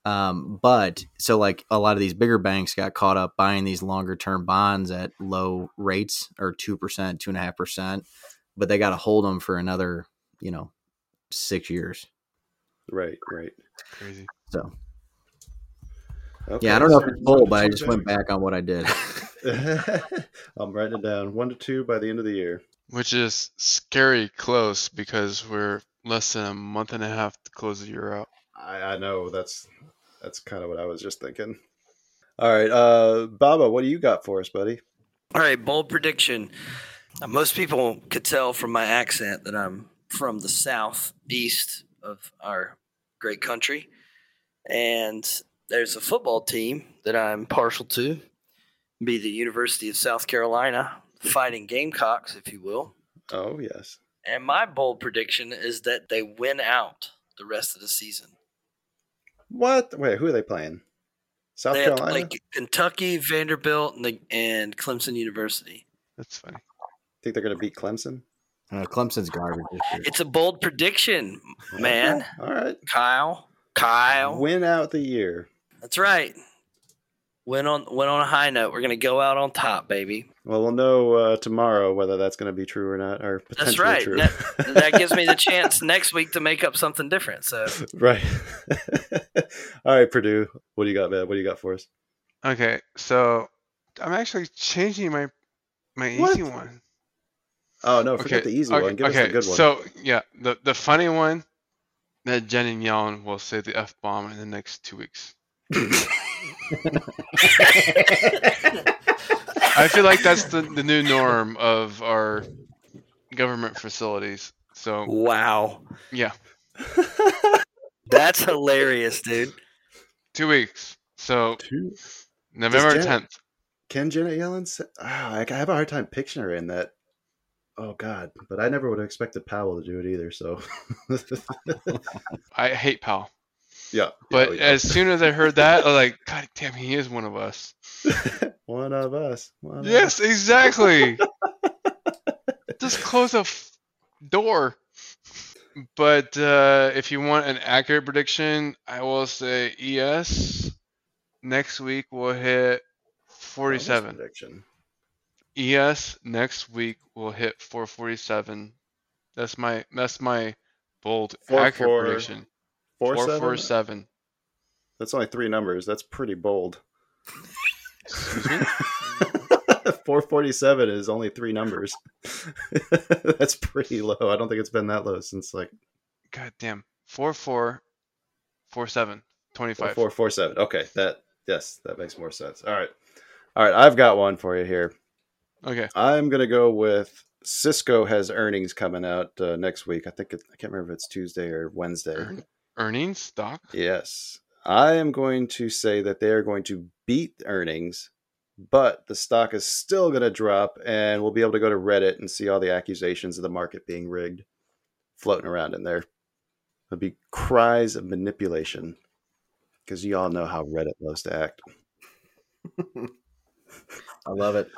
Speaker 2: Um, but so like a lot of these bigger banks got caught up buying these longer term bonds at low rates or two percent, two and a half percent, but they got to hold them for another, you know, six years.
Speaker 1: Right, right.
Speaker 3: Crazy.
Speaker 2: So
Speaker 1: Okay,
Speaker 2: yeah, I don't know if it's full,
Speaker 1: one
Speaker 2: but I
Speaker 1: two
Speaker 2: just went back on what I did.
Speaker 1: I'm writing it down. One to two by the end of the year.
Speaker 3: Which is scary close because we're less than a month and a half to close the year out.
Speaker 1: I, I know that's that's kind of what I was just thinking. All right, uh, Baba, what do you got for us, buddy?
Speaker 4: All right, bold prediction. Now, most people could tell from my accent that I'm from the southeast of our great country. And there's a football team that I'm partial to, be the University of South Carolina, Fighting Gamecocks, if you will.
Speaker 1: Oh yes.
Speaker 4: And my bold prediction is that they win out the rest of the season.
Speaker 1: What? Wait, who are they playing? South
Speaker 4: they have
Speaker 1: Carolina.
Speaker 4: like Kentucky, Vanderbilt, and, the, and Clemson University.
Speaker 3: That's funny.
Speaker 1: Think they're going to beat Clemson.
Speaker 2: Uh, Clemson's garbage.
Speaker 4: It's a bold prediction, man.
Speaker 1: Okay, All right.
Speaker 4: Kyle, Kyle.
Speaker 1: Win out the year.
Speaker 4: That's right. Went on went on a high note. We're gonna go out on top, baby.
Speaker 1: Well, we'll know uh, tomorrow whether that's going to be true or not, or potentially
Speaker 4: That's right.
Speaker 1: true.
Speaker 4: That, that gives me the chance next week to make up something different. So
Speaker 1: right. All right, Perdue. What do you got, man? What do you got for us?
Speaker 3: Okay, so I'm actually changing my my
Speaker 1: What?
Speaker 3: easy one.
Speaker 1: Oh no, forget
Speaker 3: Okay,
Speaker 1: the easy
Speaker 3: okay,
Speaker 1: one. Give
Speaker 3: okay.
Speaker 1: us the good one.
Speaker 3: So yeah, the the funny one that Jenny Yellen will say the f bomb in the next two weeks. I feel like that's the, the new norm of our government facilities. So
Speaker 4: wow,
Speaker 3: yeah,
Speaker 4: that's hilarious, dude.
Speaker 3: two weeks. So
Speaker 1: Two-
Speaker 3: November tenth.
Speaker 1: Can Janet Yellen? Say, ah, oh, I I have a hard time picturing her in that. Oh God! But I never would have expected Powell to do it either. So,
Speaker 3: I hate Powell.
Speaker 1: yeah.
Speaker 3: But
Speaker 1: yeah, we
Speaker 3: as soon as I heard that, I was like, God damn, he is one of us.
Speaker 1: one of us. One of
Speaker 3: Yes, exactly. Just close a f- door. But uh, if you want an accurate prediction, I will say ES next week we'll hit 47.
Speaker 1: Prediction.
Speaker 3: ES next week will hit 447. That's my that's my bold
Speaker 1: Four,
Speaker 3: accurate
Speaker 1: four,
Speaker 3: prediction.
Speaker 1: Four,
Speaker 3: 447.
Speaker 1: That's only three numbers. That's pretty bold.
Speaker 3: Excuse me?
Speaker 1: 447 is only three numbers. That's pretty low. I don't think it's been that low since like
Speaker 3: God damn. 4447. 25.
Speaker 1: 447. Okay, that yes, that makes more sense. All right. All right, I've got one for you here.
Speaker 3: Okay.
Speaker 1: I'm going to go with Cisco has earnings coming out uh, next week. I think it, I can't remember if it's Tuesday or Wednesday.
Speaker 3: Earn- earnings stock.
Speaker 1: Yes. I am going to say that they are going to beat earnings, but the stock is still going to drop, and we'll be able to go to Reddit and see all the accusations of the market being rigged floating around in there. There'll be cries of manipulation because you all know how Reddit loves to act.
Speaker 2: I love it.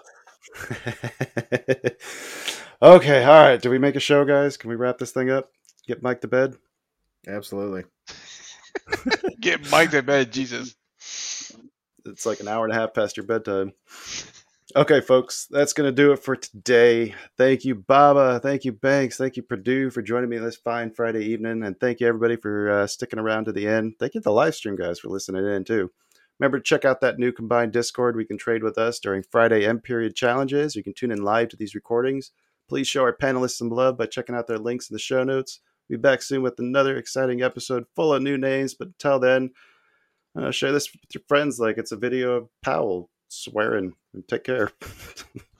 Speaker 1: okay, all right. Do we make a show, guys? Can we wrap this thing up? Get Mike to bed?
Speaker 2: Absolutely.
Speaker 3: Get Mike to bed, Jesus.
Speaker 1: it's like an hour and a half past your bedtime. Okay, folks, that's going to do it for today. Thank you, Baba. Thank you, Banks. Thank you, Perdue, for joining me this fine Friday evening. And thank you, everybody, for uh, sticking around to the end. Thank you to the live stream guys for listening in, too. Remember to check out that new combined Discord. We can trade with us during Friday M period challenges. You can tune in live to these recordings. Please show our panelists some love by checking out their links in the show notes. We'll be back soon with another exciting episode full of new names. But until then, uh, share this with your friends like it's a video of Powell swearing. And take care.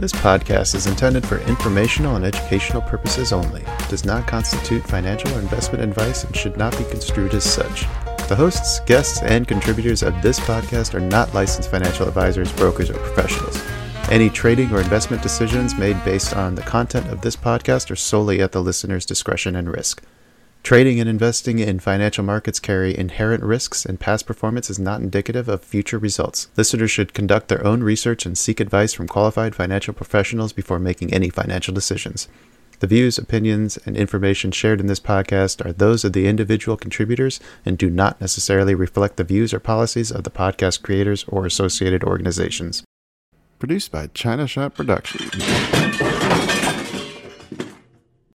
Speaker 1: This podcast is intended for informational and educational purposes only, does not constitute financial or investment advice, and should not be construed as such. The hosts, guests, and contributors of this podcast are not licensed financial advisors, brokers, or professionals. Any trading or investment decisions made based on the content of this podcast are solely at the listener's discretion and risk. Trading and investing in financial markets carry inherent risks, and past performance is not indicative of future results. Listeners should conduct their own research and seek advice from qualified financial professionals before making any financial decisions. The views, opinions, and information shared in this podcast are those of the individual contributors and do not necessarily reflect the views or policies of the podcast creators or associated organizations. Produced by China Shop Productions.